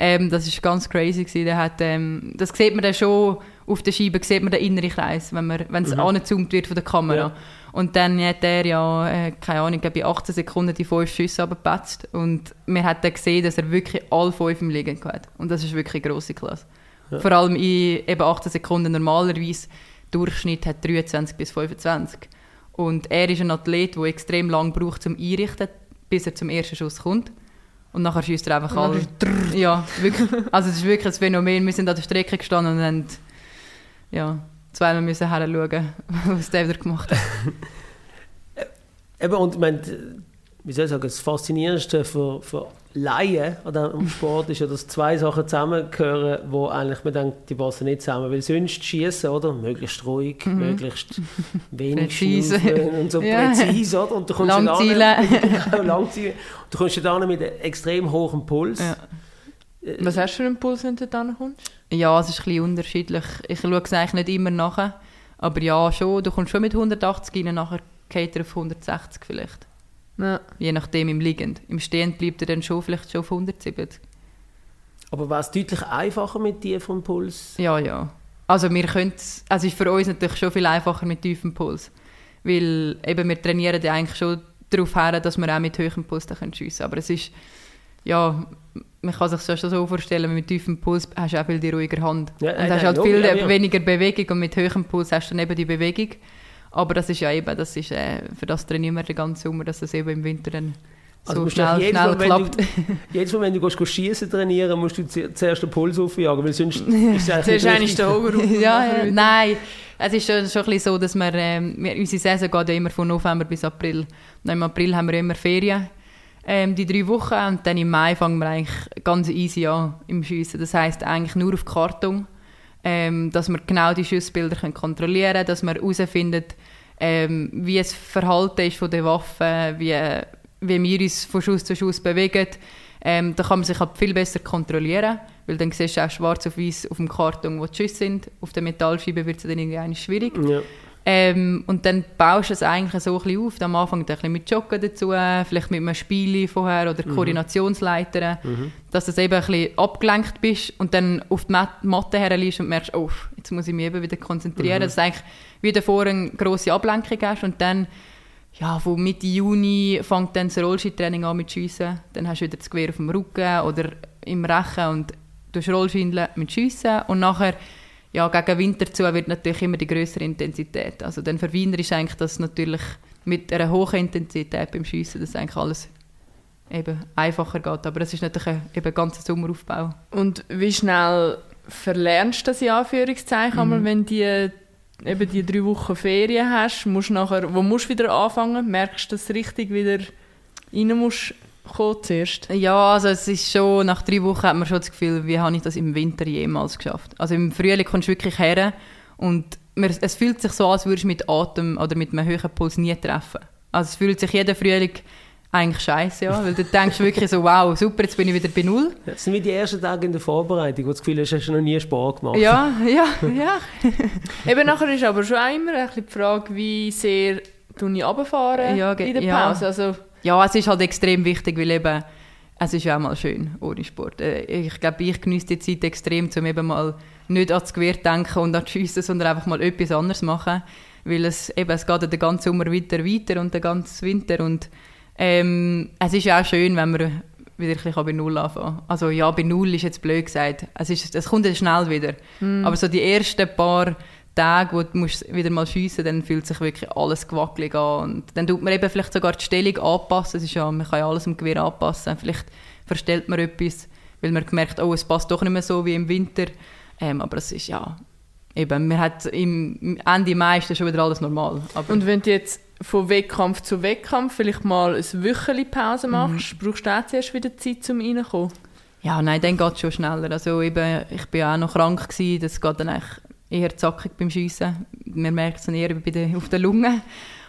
Ähm, das ist ganz crazy gewesen. Der hat, ähm, das sieht man dann schon auf der Scheibe, sieht man den inneren Kreis, wenn man, wenn es Mhm. angezoomt wird von der Kamera. Ja. Und dann hat er ja, äh, keine Ahnung, bei 18 Sekunden die fünf Schüsse abgepatzt. Und man hat dann gesehen, dass er wirklich alle fünf im Liegen hat. Und das ist wirklich eine grosse Klasse. Ja. Vor allem in eben 18 Sekunden normalerweise. Durchschnitt hat 23 bis 25. Und er ist ein Athlet, der extrem lang braucht zum Einrichten, bis er zum ersten Schuss kommt. Und nachher schießt er einfach alle. Ja, wirklich. Also es ist wirklich ein Phänomen. Wir sind an der Strecke gestanden und haben ja, zweimal müssen hinschauen, *laughs* was der wieder gemacht hat. *laughs* Eben, und ich meine, wie soll ich sagen, das Faszinierendste für, für Laien an diesem Sport ist ja, dass zwei Sachen zusammengehören, wo eigentlich man denkt, die passen nicht zusammen. Weil sonst schießen, oder? Möglichst ruhig, möglichst wenig schnaufen und so Ja. präzise, oder? Und du kommst Langzielen. dann *laughs* an- Genau, Langzielen. Du kommst dann an mit einem extrem hohen Puls. Ja. Was hast du für einen Puls, wenn du da kommst? Ja, es ist ein bisschen unterschiedlich. Ich schaue es eigentlich nicht immer nach. Aber ja, schon. Du kommst schon mit 180 rein, nachher geht er auf 160 vielleicht. Ja. Je nachdem im Liegend. Im Stehend bleibt er dann schon vielleicht schon auf 170. Aber wäre es deutlich einfacher mit tiefem Puls? Ja, ja. Also wir können also es ist für uns natürlich schon viel einfacher mit tiefem Puls. Weil eben wir trainieren ja eigentlich schon darauf her, dass wir auch mit höherem Puls da können schiessen Aber es ist, ja, man kann sich das schon so vorstellen, mit tiefem Puls hast du auch viel die ruhige Hand. Ja, und äh, hast äh, halt ja, viel ja, ja. weniger Bewegung und mit höherem Puls hast du dann eben die Bewegung. Aber das ist ja eben, das ist, äh, für das trainieren wir den ganzen Sommer, dass das eben im Winter dann so Also du schnell, jedes schnell Mal, wenn klappt. Du, *laughs* jedes Mal, wenn du gehst, schießen trainieren musst du zu- zuerst den Puls aufjagen, weil sonst *laughs* ist es eigentlich Zuerst der Hunger *laughs* ja, ja, nein. Es ist schon, schon ein bisschen so, dass wir, ähm, wir, unsere Saison geht ja immer von November bis April. Und Im April haben wir immer Ferien, ähm, die drei Wochen. Und dann im Mai fangen wir eigentlich ganz easy an im Schiessen. Das heisst eigentlich nur auf Karton, ähm, dass wir genau die Schussbilder kontrollieren können, dass wir herausfinden, ähm, wie es Verhalten ist von den Waffen, wie, wie wir uns von Schuss zu Schuss bewegen, Ähm, da kann man sich halt viel besser kontrollieren, weil dann siehst du auch schwarz auf weiß auf dem Karton, wo die Schüsse sind. Auf der Metallscheibe wird es dann irgendwie schwierig. Ja. Ähm, und dann baust du es eigentlich so ein bisschen auf. Am Anfang ein bisschen mit Joggen dazu, vielleicht mit einem Spiel vorher oder Koordinationsleitern, dass du eben ein bisschen abgelenkt bist und dann auf die Mat Matte herliest und merkst, oh, jetzt muss ich mich eben wieder konzentrieren. Dass du eigentlich wieder vorher eine grosse Ablenkung hast und dann ja, von Mitte Juni fängt dann das Rollski-Training an mit Schiessen. Dann hast du wieder das Gewehr auf dem Rücken oder im Rechen und du Rollschindeln mit Schiessen. Und nachher, ja, gegen Winter zu wird natürlich immer die größere Intensität. Also dann für Wiener ist eigentlich das natürlich mit einer hohen Intensität beim Schiessen, dass eigentlich alles eben einfacher geht. Aber es ist natürlich ein eben ganzer Sommeraufbau. Und wie schnell verlernst du das in Anführungszeichen, einmal, wenn die eben die drei Wochen Ferien hast, musst nachher, wo musst du wieder anfangen? Merkst du, dass du richtig wieder rein musst zuerst? Ja, also es ist schon, nach drei Wochen hat man schon das Gefühl, wie habe ich das im Winter jemals geschafft. Also im Frühling kommst du wirklich her und man, es fühlt sich so an, als würdest du mit Atem oder mit einem höheren Puls nie treffen. Also es fühlt sich jeder Frühling eigentlich scheiße ja, weil du *laughs* denkst wirklich so, wow, super, jetzt bin ich wieder bei Null. Das sind wie die ersten Tage in der Vorbereitung, wo du das Gefühl hast, hast du noch nie Sport gemacht. Ja, ja, *laughs* ja. Eben nachher ist aber schon immer ein bisschen die Frage, wie sehr du ich runterfahren Ja, in der ja. Pause. Also, Ja, es ist halt extrem wichtig, weil eben, es ist ja auch mal schön ohne Sport. Äh, Ich glaube, ich genieße die Zeit extrem, um eben mal nicht an das Gewehr denken und an die Schiessen, sondern einfach mal etwas anderes machen. Weil es, eben, es geht ja den ganzen Sommer weiter, weiter und den ganzen Winter. Und ähm, es ist ja auch schön, wenn man wieder ein bisschen bei Null anfangen kann. Also ja, bei Null ist jetzt blöd gesagt. Es, ist, es kommt dann schnell wieder. Aber so die ersten paar Tage, wo du musst wieder mal schiessen dann fühlt sich wirklich alles gewackelig an. Und dann tut man eben vielleicht sogar die Stellung anpassen. Es ist ja, man kann ja alles am Gewehr anpassen. Vielleicht verstellt man etwas, weil man gemerkt oh, es passt doch nicht mehr so wie im Winter. Ähm, aber es ist ja, eben, man hat im Ende Mai ist schon wieder alles normal. Aber und wenn du jetzt von Wettkampf zu Wettkampf vielleicht mal ein Wöchchen Pause machst, brauchst du auch zuerst wieder Zeit, um reinzukommen? Ja, nein, dann geht es schon schneller. Also eben, ich bin auch noch krank gewesen, das geht dann eigentlich eher zackig beim Schiessen. Man merkt es eher bei der, auf der Lunge.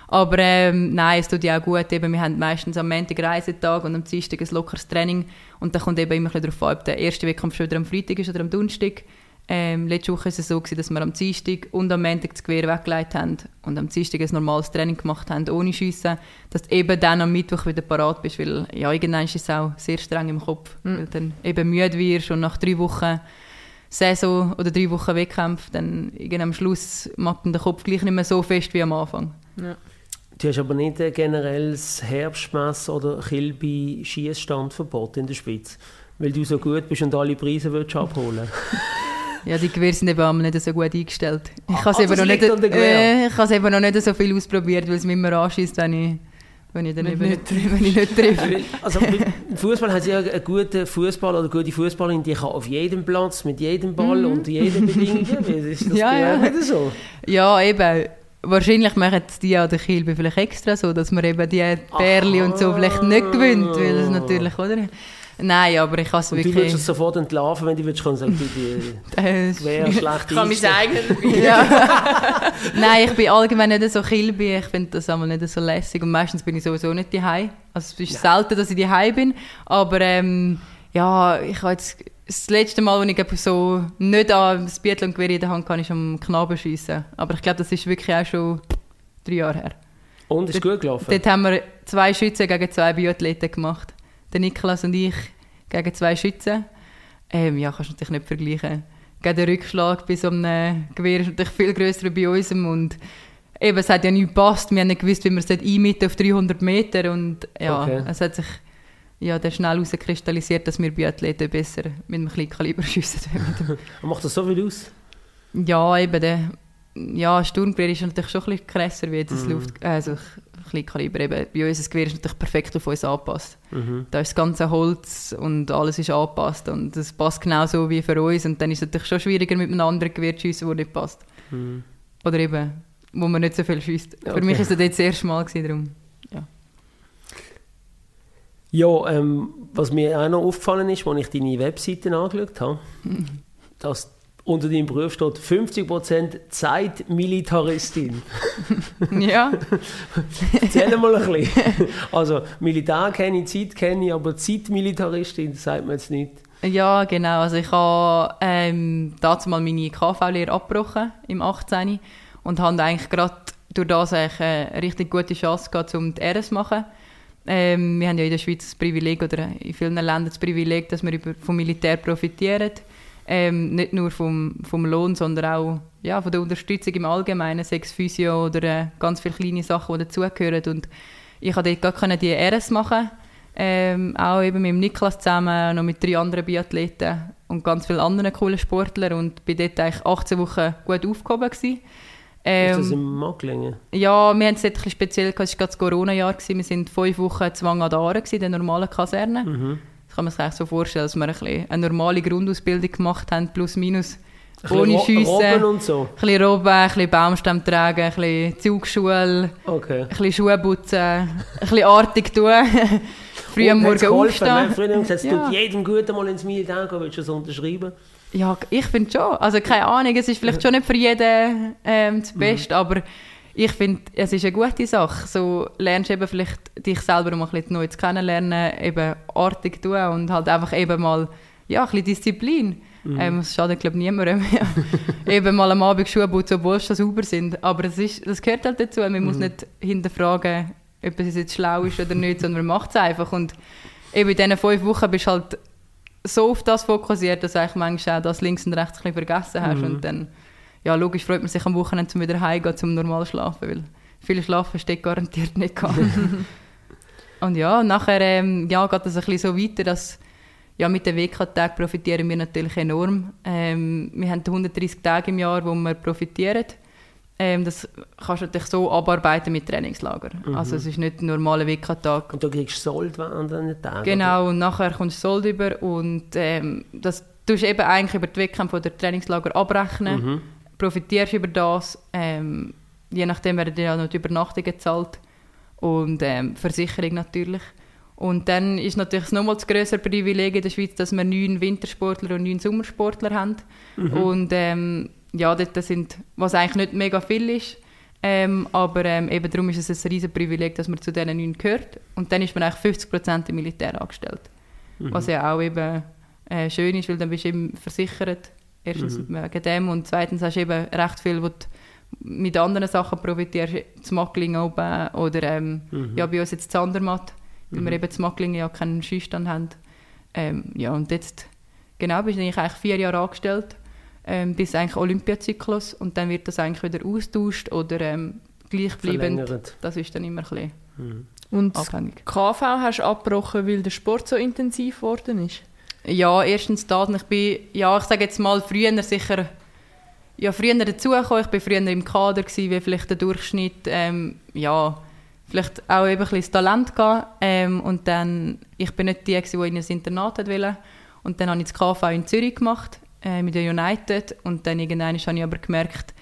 Aber ähm, nein, es tut ja auch gut. Eben, wir haben meistens am Montag Reisetag und am Dienstag ein lockeres Training. Und dann kommt eben immer ein bisschen darauf an, ob der erste Wettkampf schon wieder am Freitag ist oder am Donnerstag. Ähm, letzte Woche war es so, gewesen, dass wir am Dienstag und am Montag das Gewehr weggelegt haben und am Dienstag ein normales Training gemacht haben, ohne Schiessen, dass du eben dann am Mittwoch wieder parat bist, weil ja, irgendwann ist es auch sehr streng im Kopf, weil du dann eben müde wirst und nach drei Wochen Saison oder drei Wochen Wettkampf, dann am Schluss macht dann der Kopf gleich nicht mehr so fest wie am Anfang. Ja. Du hast aber nicht ein generelles Herbstmess- oder Kilby-Schiessstandverbot in der Schweiz, weil du so gut bist und alle Preise willst abholen *laughs* Ja, die Gewehre sind eben nicht so gut eingestellt. Ich Ah, habe es ah, eben, das noch nicht- äh, *laughs* ich habe es eben noch nicht so viel ausprobiert, weil es mich immer anschießt, wenn ich, wenn ich nicht, wenn ich nicht treffe. Also im Fußball hat ja einen guten Fußball oder gute Fußballerin, die kann auf jedem Platz, mit jedem Ball und jeder Bedingung. *laughs* Ist das Ja, ja. nicht so? Ja, eben. Wahrscheinlich machen es die an der Kilbe vielleicht extra so, dass man eben die Bärli und so vielleicht nicht gewinnt, weil es natürlich, oder? Nein, aber ich habe es Und du würdest wirklich... es sofort entlarven, wenn du würdest können sagen, du, die Äh, *laughs* Gewehr schlecht Ich kann mich sagen, *laughs* ja. *laughs* Nein, ich bin allgemein nicht so kilby. Ich finde das einmal nicht so lässig. Und meistens bin ich sowieso nicht daheim. Also es ist selten, dass ich daheim bin. Aber ähm, ja, ich habe jetzt das letzte Mal, als ich so nicht an das Biathlon-Gewehr in der Hand kann, ich am Knaben schiessen. Aber ich glaube, das ist wirklich auch schon drei Jahre her. Und ist gut gelaufen? Dort haben wir zwei Schützen gegen zwei Biathleten gemacht. Der Niklas und ich gegen zwei Schützen. Ähm, ja, kannst du natürlich nicht vergleichen. Gegen den Rückschlag bei so einem Gewehr ist natürlich viel grösser bei unserem und eben, es hat ja nicht gepasst. Wir haben nicht gewusst, wie wir es einmitten auf 300 Meter und ja, Okay. es hat sich ja, dann schnell herauskristallisiert, dass wir Biathleten besser mit einem Kleinkaliber *laughs* schiessen. *laughs* Und macht das so viel aus? ja, eben, der ja, Sturmgewehr ist natürlich schon ein bisschen krasser wie das Mhm. Luft... Also Kleinkaliber eben. Bei uns das Gewehr ist natürlich perfekt auf uns angepasst. Mhm. Da ist das ganze Holz und alles ist angepasst und das passt genauso wie für uns und dann ist es natürlich schon schwieriger mit einem anderen Gewehr zu schiessen, das nicht passt. Mhm. Oder eben, wo man nicht so viel schießt. Okay. Für mich war es das das erste Mal, gewesen, darum. Ja, ähm, was mir auch noch aufgefallen ist, als ich deine Webseite angeschaut habe, dass unter deinem Beruf steht 50% Zeitmilitaristin. *laughs* ja. Erzähl mal ein bisschen. Also Militär kenne ich, Zeit kenne ich, aber Zeitmilitaristin sagt man jetzt nicht. Ja, genau. Also ich habe ähm, dazu mal meine KV-Lehre abgebrochen im 18. und habe eigentlich gerade durch das eigentlich eine richtig gute Chance gehabt, um die RS zu machen. Ähm, wir haben ja in der Schweiz das Privileg oder in vielen Ländern das Privileg, dass wir über, vom Militär profitieren. Ähm, nicht nur vom, vom Lohn, sondern auch ja, von der Unterstützung im Allgemeinen, sechs Physio oder äh, ganz viele kleine Sachen, die dazugehören. Und ich konnte dort gar die RS machen ähm, auch eben mit Niklas zusammen, noch mit drei anderen Biathleten und ganz vielen anderen coolen Sportlern und bin dort eigentlich 18 Wochen gut aufgehoben gewesen. Ähm, ist das in Macklingen? Ja, wir haben es dort ein speziell, es war gerade das Corona-Jahr, wir waren fünf Wochen zwang an der Aare, in der normalen Kaserne. Mhm. Das kann man sich eigentlich so vorstellen, dass wir ein bisschen eine normale Grundausbildung gemacht haben, plus minus ohne Schiessen. und so? Ein bisschen Robben, ein bisschen Baumstamm tragen, ein bisschen Zugschule, okay. ein bisschen Schuhe putzen, ein bisschen artig tun. *laughs* früh am Morgen aufstehen. Früher haben gesagt, es tut jedem gut, mal ins Militär gehen, willst du das unterschreiben? Ja, ich finde schon. Also keine Ahnung, es ist vielleicht schon nicht für jeden ähm, das mhm. Beste, mhm. aber ich finde, es ist eine gute Sache. So lernst du eben vielleicht dich selber mal ein bisschen neu zu kennenlernen, eben artig tun und halt einfach eben mal ja, ein bisschen Disziplin. Mhm. Ähm, es schadet, glaube ich, niemandem. *laughs* eben mal am Abend Schuhe putzen, obwohl sie sauber sind. Aber das, ist, das gehört halt dazu. Man mhm. muss nicht hinterfragen, ob es jetzt schlau ist oder nicht, sondern man macht es einfach. Und eben in diesen fünf Wochen bist du halt so auf das fokussiert, dass du eigentlich manchmal auch das links und rechts ein bisschen vergessen hast. Mhm. Und dann, ja, logisch freut man sich am Wochenende, um wieder heimzugehen, zum normal schlafen, weil viel Schlafen steht garantiert nicht *laughs* Und ja, nachher ähm, ja, geht es ein bisschen so weiter, dass ja, mit den WK-Tagen profitieren wir natürlich enorm. Ähm, wir haben 130 Tage im Jahr, wo wir profitieren. Ähm, das kannst du natürlich so abarbeiten mit Trainingslager. Mhm. Also es ist nicht ein normaler WK-Tag. Und du kriegst Sold an den Tagen? Genau, und nachher kommst du Sold über und ähm, das tust du eben eigentlich über die Wettkämpfe oder Trainingslager abrechnen, mhm. Profitierst über das, ähm, je nachdem werden dir ja noch die Übernachtungen gezahlt und ähm, Versicherung natürlich. Und dann ist natürlich nochmal das größere Privileg in der Schweiz, dass wir neun Wintersportler und neun Sommersportler haben. Mhm. Und ähm, ja, das sind, was eigentlich nicht mega viel ist. Ähm, aber ähm, eben darum ist es ein riesen Privileg, dass man zu diesen neun gehört. Und dann ist man eigentlich 50% im Militär angestellt. Mhm. Was ja auch eben äh, schön ist, weil dann bist du eben versichert. Erstens mhm. wegen dem und zweitens hast du eben recht viel, wo du mit anderen Sachen profitierst. Das Mackling oben oder ähm, mhm. ja, bei uns jetzt Zandermatt, weil wir mhm. eben das Mackling ja keinen Skistand haben. Ähm, ja, und jetzt genau bist du eigentlich vier Jahre angestellt ähm, bis eigentlich Olympiazyklus und dann wird das eigentlich wieder austauscht oder ähm, gleichbleibend. Das ist dann immer ein bisschen mhm. Und abhängig. KV hast du abgebrochen, weil der Sport so intensiv geworden ist? Ja, erstens das. Ich bin, ja, ich sage jetzt mal, früher sicher ja, früher dazugekommen. Ich war früher im Kader, gewesen, wie vielleicht der Durchschnitt. Ähm, ja, vielleicht auch eben ein bisschen das Talent gehabt. Ähm, und dann, ich bin nicht die, die in ein Internat wollte. Und dann habe ich das KV in Zürich gemacht äh, mit der United und dann irgendwann habe ich aber gemerkt,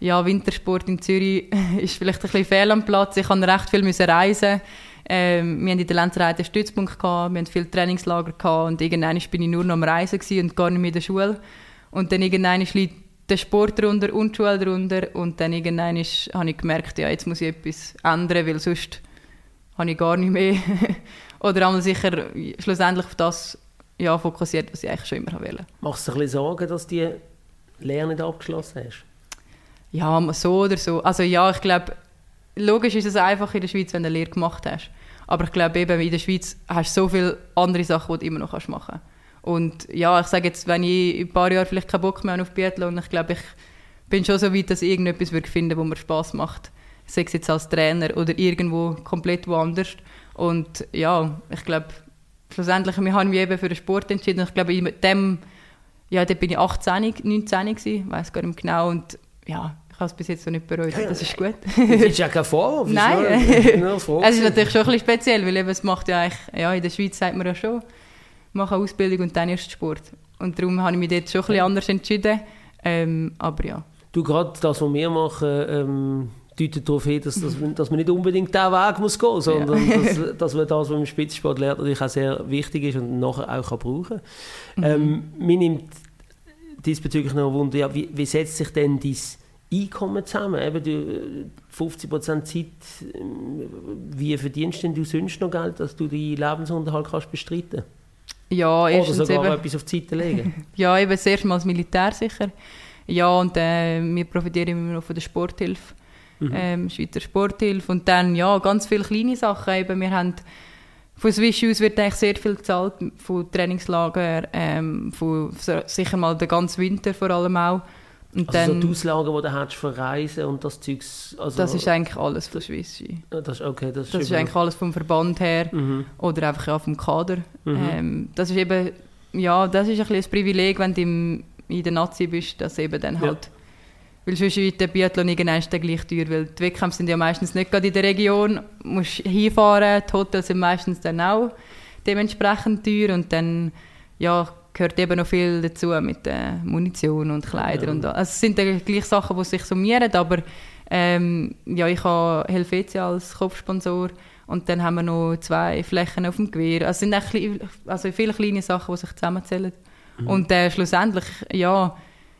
ja, Wintersport in Zürich *laughs* ist vielleicht ein bisschen fehl am Platz. Ich musste recht viel müssen reisen. Ähm, wir hatten in der Lenzerheide einen Stützpunkt, gehabt, wir hatten viele Trainingslager gehabt, und irgendwann bin ich nur noch am Reisen und gar nicht mehr in der Schule. Und dann irgendwann liegt der Sport drunter und die Schule drunter und dann irgendwann habe ich gemerkt, ja, jetzt muss ich etwas ändern, weil sonst habe ich gar nicht mehr. *laughs* Oder einmal sicher schlussendlich auf das ja, fokussiert, was ich eigentlich schon immer wollte. Machst du dir ein bisschen Sorgen, dass du die Lehre nicht abgeschlossen hast? Ja, so oder so. Also ja, ich glaube, logisch ist es einfach in der Schweiz, wenn du eine Lehre gemacht hast. Aber ich glaube eben, in der Schweiz hast du so viele andere Sachen, die du immer noch machen kannst. Und ja, ich sage jetzt, wenn ich in ein paar Jahren vielleicht keinen Bock mehr habe auf Biathlon, ich glaube, ich bin schon so weit, dass ich irgendetwas würde finden, wo mir Spaß macht. Sei es jetzt als Trainer oder irgendwo komplett woanders. Und ja, ich glaube, schlussendlich, wir haben mich eben für den Sport entschieden. Ich glaube, mit dem, ja, da bin ich 18, 19 gewesen, weiß gar nicht genau. Und ja, ich habe es bis jetzt noch nicht bereut. Das ist gut. das ist ja kein Vorwurf. Nein. *laughs* es ist natürlich schon ein bisschen speziell, weil eben, es macht ja eigentlich, ja, in der Schweiz sagt man ja schon, mache eine Ausbildung und dann erst Sport. Und darum habe ich mich dort schon ein bisschen anders entschieden. Ähm, aber ja. Du, gerade das, was wir machen, ähm, deutet darauf hin, dass, dass, dass man nicht unbedingt diesen Weg muss gehen muss, sondern ja. *laughs* dass, dass man das, was im Spitzensport lernt, natürlich auch sehr wichtig ist und nachher auch kann brauchen kann. Mhm. Ähm, man nimmt diesbezüglich noch Wunder, ja, wie, wie setzt sich denn dein Einkommen zusammen? Eben, du, 50% Zeit, ähm, wie verdienst denn du sonst noch Geld, dass du deinen Lebensunterhalt kannst bestreiten Ja, Oder erstens sogar eben, etwas auf die Seite legen? *laughs* ja, eben das erste Mal das Militär sicher. Ja, und äh, wir profitieren immer noch von der Sporthilfe, Mhm. ähm, Schweizer Sporthilfe. Und dann, ja, ganz viele kleine Sachen. Eben, wir haben, von Swiss aus wird eigentlich sehr viel gezahlt, von Trainingslager, ähm, von sicher mal den ganzen Winter vor allem auch. Und Also dann, so die Auslagen, die du hast für Reisen und das Zeugs, also... das ist eigentlich alles von Swiss. Ski. Ja, das ist okay, das ist, Das ist eigentlich alles vom Verband her Mhm. oder einfach ja, vom Kader. Mhm. Ähm, das ist eben, ja, das ist ein bisschen ein Privileg, wenn du im, in der Nazi bist, dass eben dann Ja. halt, weil sonst wird der Biathlon irgendwann gleich teuer, weil die Wettkämpfe sind ja meistens nicht gerade in der Region, du musst hinfahren, die Hotels sind meistens dann auch dementsprechend teuer und dann, ja, gehört eben noch viel dazu mit äh, Munition und Kleider Ja. und also es sind dann gleich Sachen, die sich summieren, aber ähm, ja, ich habe Helvetia als Kopfsponsor und dann haben wir noch zwei Flächen auf dem Gewehr. Also es sind echt kle- also viele kleine Sachen, die sich zusammenzählen. Und äh, schlussendlich, ja,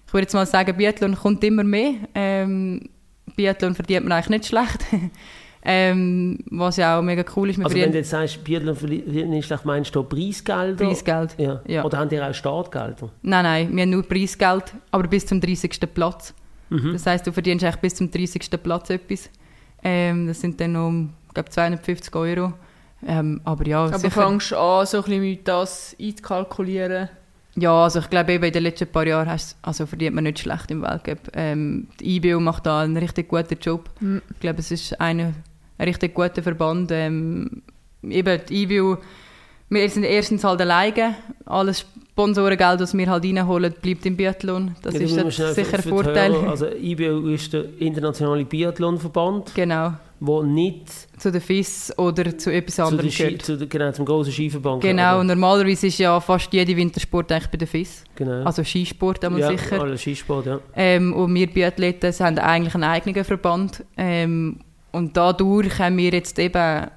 ich würde jetzt mal sagen, Biathlon kommt immer mehr. Ähm, Biathlon verdient man eigentlich nicht schlecht. *laughs* ähm, was ja auch mega cool ist. Wir Also wenn du jetzt sagst, verdient nicht schlecht, meinst du Preisgelder? Preisgeld. Ja. Ja. Oder haben die auch Startgelder? Nein, nein, wir haben nur Preisgeld, aber bis zum 30. Platz. Mhm. Das heisst, du verdienst eigentlich bis zum 30. Platz etwas. Ähm, das sind dann noch, ich glaube, 250 Euro. Ähm, aber ja, Aber sicher, fängst du an, so ein bisschen mit das einzukalkulieren? ja, also ich glaube, eben in den letzten paar Jahren hast, also verdient man nicht schlecht im Weltcup. Ähm, die IBU macht da einen richtig guten Job. Mhm. Ich glaube, es ist eine, ein richtig guter Verband. Ähm, eben die IBU, wir sind erstens halt alleine. Alles Sponsorengeld, das wir halt reinholen, bleibt im Biathlon. Das Ja, ist schnell sicher ein Vorteil. Hörer- Also IBU ist der internationale Biathlonverband, Genau, der nicht zu der FIS oder zu etwas zu anderem der Ski, gehört. zu der, genau, zum großen Skiverband Genau, und normalerweise ist ja fast jeder Wintersport eigentlich bei der FIS. genau. Also Skisport einmal ja, sicher. alle Skisport, ja. Ähm, und wir Biathleten haben eigentlich einen eigenen Verband. Ähm, und dadurch haben wir jetzt eben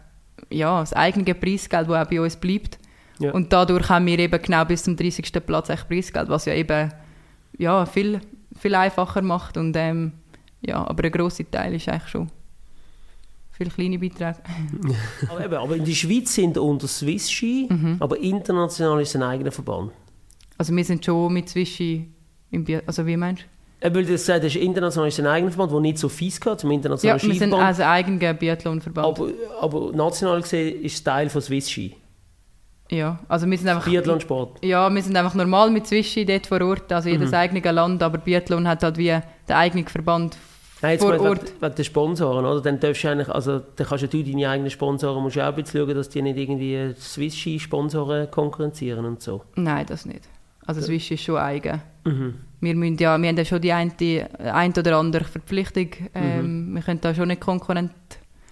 ja, das eigene Preisgeld, das auch bei uns bleibt. Ja. Und dadurch haben wir eben genau bis zum 30. Platz echt Preisgeld, was ja eben ja, viel, viel einfacher macht. Und, ähm, ja, aber ein grosser Teil ist eigentlich schon viele kleine Beiträge. *laughs* aber, eben, aber in der Schweiz sind unter Swiss Ski, Mhm. aber international ist es ein eigener Verband. Also wir sind schon mit Zwischi im Biat Also wie meinst du? Weil du gesagt hast, international ist ein eigener Verband, der nicht so fies gehört zum Ja, internationalen wir sind Skiverband. also ein eigener Biathlonverband. aber, aber national gesehen ist es Teil von Swiss Ski. Ja, also wir sind einfach... Biathlonsport. Ja, wir sind einfach normal mit Zwischi dort vor Ort, also jedes Mhm. eigene Land, aber Biathlon hat halt wie den eigenen Verband. Nein, jetzt Vor mal Ort. wegen, wegen den Sponsoren, oder? Dann darfst du eigentlich, also dann kannst ja du deine eigenen Sponsoren, musst du auch ein bisschen schauen, dass die nicht irgendwie Swiss Ski Sponsoren konkurrenzieren und so. Nein, das nicht. Also Zwischi ist schon eigen. Mhm. Wir, müssen ja, wir haben ja schon die eine, die ein oder andere Verpflichtung. Mhm. Ähm, Wir können da schon nicht Konkurrent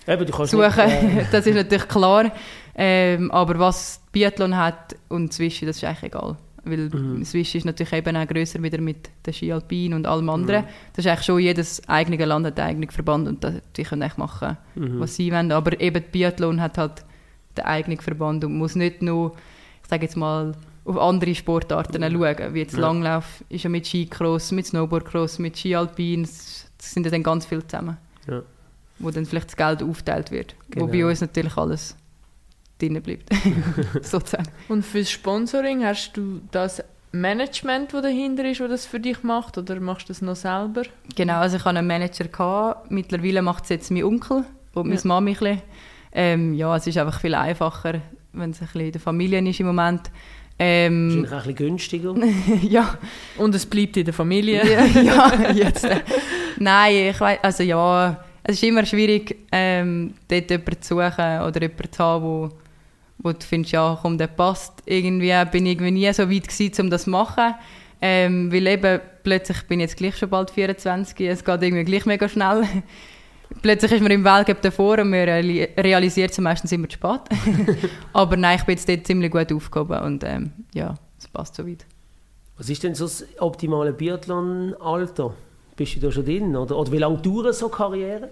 Eben, suchen, nicht, *laughs* äh, das ist natürlich klar. Ähm, aber was Biathlon hat und Zwischi, das ist eigentlich egal. Weil Mhm. Zwischi ist natürlich eben auch grösser wieder mit der Ski Alpin und allem anderen. Mhm. Das ist eigentlich schon jedes eigene Land hat einen eigenen Verband und das, die können eigentlich machen, mhm. was sie wollen. Aber eben Biathlon hat halt den eigenen Verband und muss nicht nur, ich sage jetzt mal, auf andere Sportarten schauen. Wie jetzt Ja. Langlauf ist ja mit Skicross, mit Snowboardcross, mit Ski Alpin. Das das sind ja dann ganz viel zusammen. Ja. Wo dann vielleicht das Geld aufgeteilt wird. Wo Genau. bei uns natürlich alles drin bleibt. *laughs* *laughs* Sozusagen. Und fürs Sponsoring hast du das Management, das dahinter ist, das das für dich macht? Oder machst du das noch selber? Genau, also ich hatte einen Manager. Gehabt. Mittlerweile macht es jetzt mein Onkel und meine Ja. Mami. ein bisschen. Ähm, ja, es ist einfach viel einfacher, wenn es ein bisschen in der Familie ist im Moment. Ähm, Wahrscheinlich auch ein bisschen günstiger. *laughs* ja, Und es bleibt in der Familie? ja, *laughs* ja, jetzt. äh, Nein, ich weiß, also ja, es ist immer schwierig, ähm, dort jemanden zu suchen oder jemanden zu haben, wo, wo du findest, ja, komm, der passt. Irgendwie bin ich irgendwie nie so weit gewesen, um das zu machen. Ähm, weil eben, plötzlich bin ich jetzt gleich schon bald 24, es geht irgendwie gleich mega schnell. Plötzlich ist man im Weltcup davor und man reali- realisiert es meistens immer zu spät. *laughs* Aber nein, ich bin jetzt dort ziemlich gut aufgehoben und ähm, ja, es passt so weit. Was ist denn so das optimale Biathlon-Alter? Bist du da schon drin? Oder, oder wie lange dauert so eine Karriere?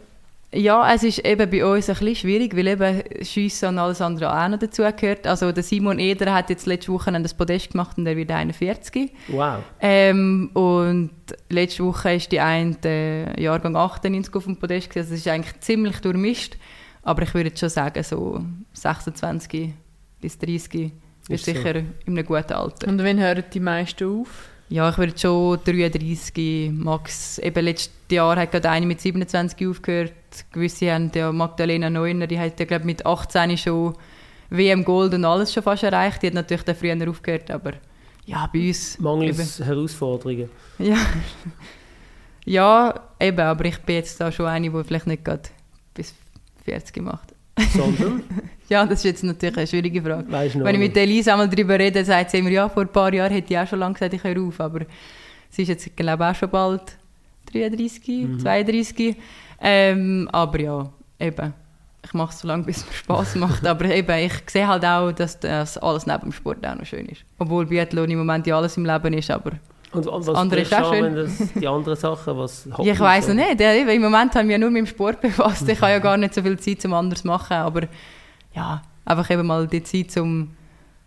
Ja, es ist eben bei uns ein bisschen schwierig, weil eben Schiessen und alles andere auch noch dazugehört. Also der Simon Eder hat jetzt letzte Woche ein Podest gemacht und er wird 41. Wow. Ähm, und letzte Woche ist die eine äh, Jahrgang 98 auf dem Podest gewesen. Also es ist eigentlich ziemlich durchmischt. Aber ich würde jetzt schon sagen, so 26 bis 30 ist, Ist so. sicher in einem guten Alter. Und wann hören die meisten auf? Ja, ich würde schon 33, Max. Eben letztes Jahr hat gerade eine mit 27 aufgehört. Gewisse haben ja Magdalena Neuner, die hat ja glaube mit 18 schon WM Gold und alles schon fast erreicht. Die hat natürlich dann früher aufgehört, aber ja, bei uns... Mangels Herausforderungen. Eben, ja. *laughs* ja, eben, aber ich bin jetzt da schon eine, die vielleicht nicht gerade bis 40 macht. Sondern, *laughs* Ja, das ist jetzt natürlich eine schwierige Frage. weißt Wenn ich mit Elisa einmal darüber rede, sagt sie immer, ja, vor ein paar Jahren hätte ich auch schon lange gesagt, ich höre auf. Aber sie ist jetzt, glaube ich, auch schon bald 33, 32. Ähm, aber ja, eben. Ich mache es so lange, bis es mir Spass *laughs* macht. aber eben, ich sehe halt auch, dass das alles neben dem Sport auch noch schön ist. Obwohl Biathlon im Moment ja alles im Leben ist, aber Und, was andere ist auch schön. das, die anderen Sachen, was *laughs* ja, ich weiß noch nicht. Ja, Im Moment haben wir ja nur mit dem Sport *laughs* befasst. Ich habe ja gar nicht so viel Zeit, um anderes zu machen. Aber ja, einfach eben mal die Zeit, um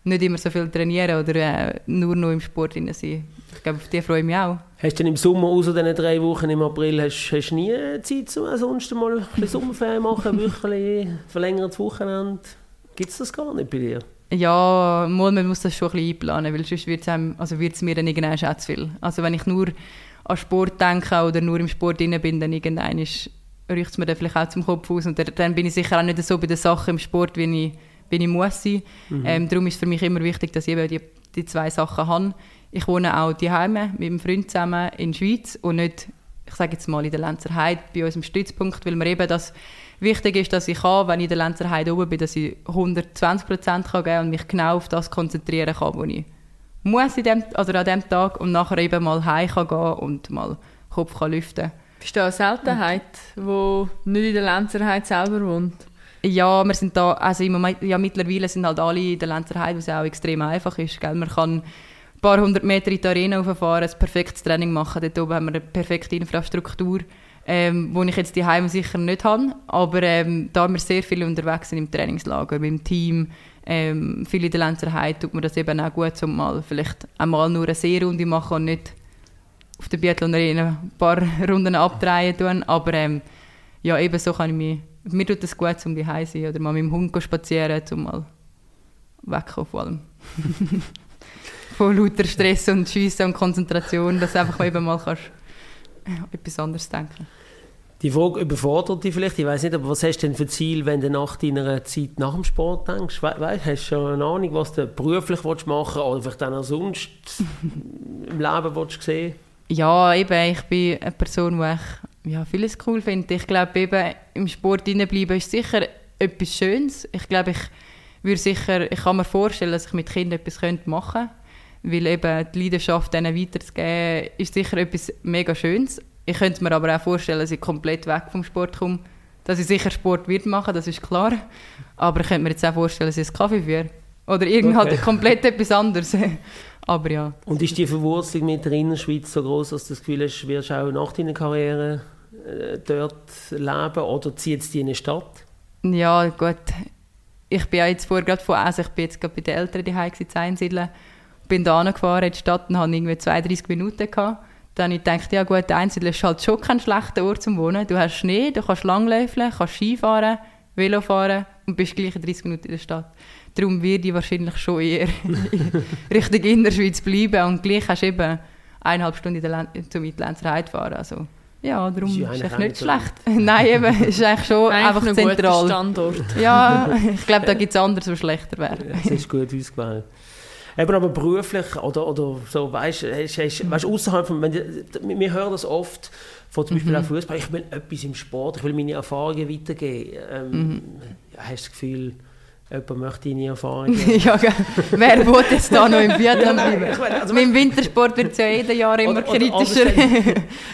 nicht immer so viel zu trainieren oder äh, nur noch im Sport drin zu sein. Ich glaube, auf die freue ich mich auch. Hast du denn im Sommer, außer diesen drei Wochen im April, hast, hast du nie Zeit, um ansonsten mal ein bisschen Sommerferien machen, *laughs* wirklich verlängertes Wochenende? Gibt es das gar nicht bei dir? Ja, mal, man muss das schon ein bisschen einplanen, weil sonst wird es also wird's mir dann irgendwann auch zu viel. Also wenn ich nur an Sport denke oder nur im Sport drin bin, dann irgendwann ist- riecht es mir dann vielleicht auch zum Kopf aus und dann, bin ich sicher auch nicht so bei den Sachen im Sport, wie ich, wie ich muss sein. Ähm, darum ist für mich immer wichtig, dass ich eben die, die zwei Sachen habe. Ich wohne auch daheim mit einem Freund zusammen in der Schweiz und nicht, ich sage jetzt mal, in der Lenzerheide bei unserem Stützpunkt, weil mir eben das wichtig ist, dass ich kann, wenn ich in der Lenzerheide oben bin, dass ich 120 Prozent kann geben und mich genau auf das konzentrieren kann, wo ich muss in dem, also an dem Tag und nachher eben mal heim kann gehen und mal Kopf kann lüften Bist du eine Seltenheit, wo nicht in der Lenzerheide selber wohnt? Ja, wir sind da, also im Moment, ja, mittlerweile sind halt alle in der Lenzerheide, was auch extrem einfach ist. Gell? Man kann ein paar hundert Meter in die Arena rauffahren, ein perfektes Training machen. Dort oben haben wir eine perfekte Infrastruktur, ähm, die ich jetzt die Heim sicher nicht habe. Aber ähm, da wir sehr viel unterwegs sind im Trainingslager, dem Team, ähm, viel in der Lenzerheide, tut mir das eben auch gut, um mal vielleicht einmal nur eine Seerunde machen und nicht auf der Biathlon ein paar *laughs* Runden abdrehen tun. Aber ähm, ja, eben so kann ich mich, mir tut es gut, um daheim zu sein oder mal mit dem Hund spazieren, um mal wegkommen von allem. *laughs* von lauter Stress und Schiessen und Konzentration, dass du einfach eben mal kannst, etwas anderes denken Die Frage überfordert dich vielleicht, ich weiß nicht, aber was hast du denn für Ziel, wenn du nach deiner Zeit nach dem Sport denkst? We weißt, hast du schon eine Ahnung, was du beruflich willst machen oder vielleicht auch sonst *laughs* im Leben willst sehen? Ja, eben, ich bin eine Person, die ich ja, vieles cool finde. Ich glaube, eben im Sport bleiben ist sicher etwas Schönes. Ich glaube, ich würde sicher, ich kann mir vorstellen, dass ich mit Kindern etwas machen könnte. Weil eben die Leidenschaft denen weiterzugeben, ist sicher etwas mega Schönes. Ich könnte mir aber auch vorstellen, dass ich komplett weg vom Sport komme. Dass ich sicher Sport wird machen, das ist klar. Aber ich könnte mir jetzt auch vorstellen, dass ich einen Kaffee führe. Oder irgend Okay. halt komplett etwas anderes. *laughs* aber ja. Und ist die Verwurzelung mit der Innerschweiz so groß, dass du das Gefühl hast, wirst du auch nach deiner Karriere äh, dort leben oder zieht es dich in eine Stadt? Ja, gut. Ich bin ja jetzt vorher gerade von Essen, ich bin jetzt gerade bei den Eltern daheim gewesen, zu Einsiedeln. Bin da gefahren in die Stadt und hatte irgendwie 32 Minuten. Gehabt. Dann habe ich gedacht, ja gut, Einsiedeln ist halt schon kein schlechter Ort zum Wohnen. Du hast Schnee, du kannst langläufeln, kannst Skifahren, Velo fahren und bist gleich in 30 Minuten in der Stadt. Darum werde ich wahrscheinlich schon eher *laughs* Richtung Innerschweiz bleiben und gleich hast du eben eineinhalb Stunden in der Len zum in die Lenzerheide fahren. Also, ja, darum Ist ist eigentlich echt nicht schlecht. *laughs* Nein, eben, ist eigentlich schon Eigentlich einfach ein guter zentral. Standort. Ja, ich glaube, da gibt es anderes, was schlechter wäre. Es ist gut ausgewählt. Eben aber beruflich oder, oder so, weißt du, weißt, außerhalb von, wenn wir hören das oft, von zum Beispiel auch Fußball, ich will etwas im Sport, ich will meine Erfahrungen weitergeben. Ähm, ja, hast du das Gefühl, jemand möchte deine Erfahrungen? *laughs* ja, gell. Wer will jetzt da noch im Biathlon bleiben? ich meine, also- Mit dem Wintersport wird es ja jedes Jahr immer Oder- kritischer.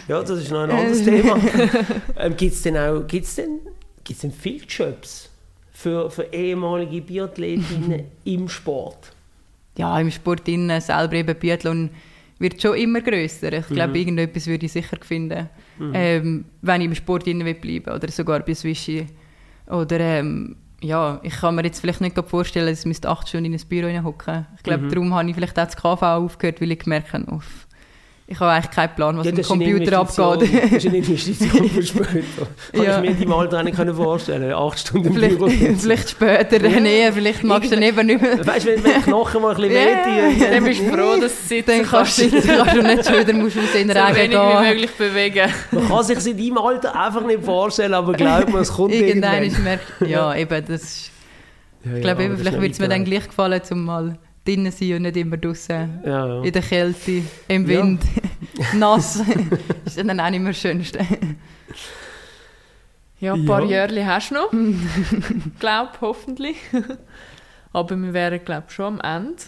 ja, das ist noch ein anderes *laughs* Thema. Ähm, Gibt es denn auch gibt's denn, gibt's denn viele Jobs für, für ehemalige Biathletinnen *laughs* im Sport? Ja, im Sport innen, selber eben Biathlon wird schon immer grösser. Ich glaube, Mhm. irgendetwas würde ich sicher finden, ähm, wenn ich im Sport will bleiben oder sogar bei Swishy. Oder ähm, ja, ich kann mir jetzt vielleicht nicht vorstellen, dass ich acht Stunden in ein Büro hocken. Ich glaube, Mhm. darum habe ich vielleicht auch das KV aufgehört, weil ich gemerkt habe, uff, ich habe eigentlich keinen Plan, was Ja, im eine Computer abgeht. Das ist eine Investition für *laughs* später. Kann Ja. ich mir Alter auch nicht können vorstellen. Acht Stunden im Büro. vielleicht später, Ja. nee, vielleicht magst du dann eben nicht mehr. Weißt du, wenn, die Knochen mal ein bisschen Ja. wehtun, Dann bist du froh, dass du sitzen Dann kannst du, kannst. du nicht schon wieder musst aus den so Regen wenig wie gehen. möglich bewegen. Man kann sich in deinem Alter einfach nicht vorstellen, aber glaub mir, es kommt *laughs* Irgendwann irgendwann. ist merkt, ja, eben, das ist, Ja, ich glaube, vielleicht würde es mir nicht dann gleich gefallen, zum mal drinnen sein und nicht immer draußen Ja, ja. in der Kälte, im Ja. Wind, *laughs* nass. ist dann auch nicht mehr das Schönste. Ja, ein paar Ja. Jahre hast du noch. *laughs* glaube hoffentlich. Aber wir wären, glaube ich, schon am Ende.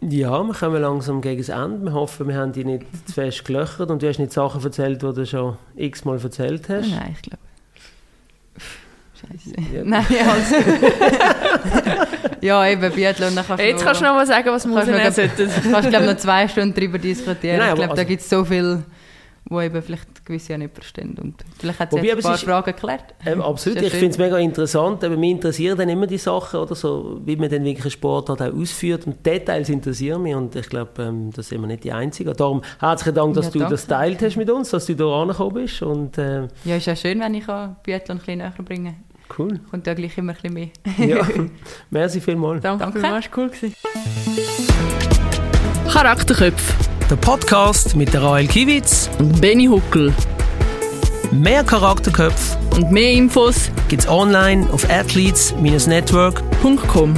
Ja, wir kommen langsam gegen das Ende. Wir hoffen, wir haben dich nicht zu fest gelöchert und du hast nicht Sachen erzählt, die du schon x-mal erzählt hast. Nein, ich glaube. Scheiße. Ja. Nein, alles *laughs* Ja, eben, Biathlon, dann kannst du Jetzt kannst du noch mal sagen, was wir du rausnehmen noch, sollten. kannst, glaub, noch zwei Stunden darüber diskutieren. Nein, ich glaube, da also- gibt es so viel, wo eben vielleicht gewisse ja nicht verstehen. Und vielleicht hat sie ein paar ist- Fragen geklärt. Ähm, absolut, *laughs* ich finde es mega interessant. Aber mich interessieren dann immer die Sachen, oder so, wie man dann wirklich einen Sport halt auch ausführt. Und Details interessieren mich und ich glaube, ähm, das sind wir nicht die Einzigen. Darum herzlichen Dank, dass Ja, du danke. das teilt hast mit uns, dass du hier angekommen bist. Und äh, Ja, ist ja schön, wenn ich Biathlon ein bisschen näher bringen cool. Kommt ja gleich immer ein bisschen mehr. Ja, *laughs* merci vielmals. Danke, Danke. vielmals, war cool. gewesen. Charakterköpfe Der Podcast mit der Rael Kiewitz. und Benny Huckel. Mehr Charakterköpfe Und mehr Infos gibt es online auf athletes-network.com. .com.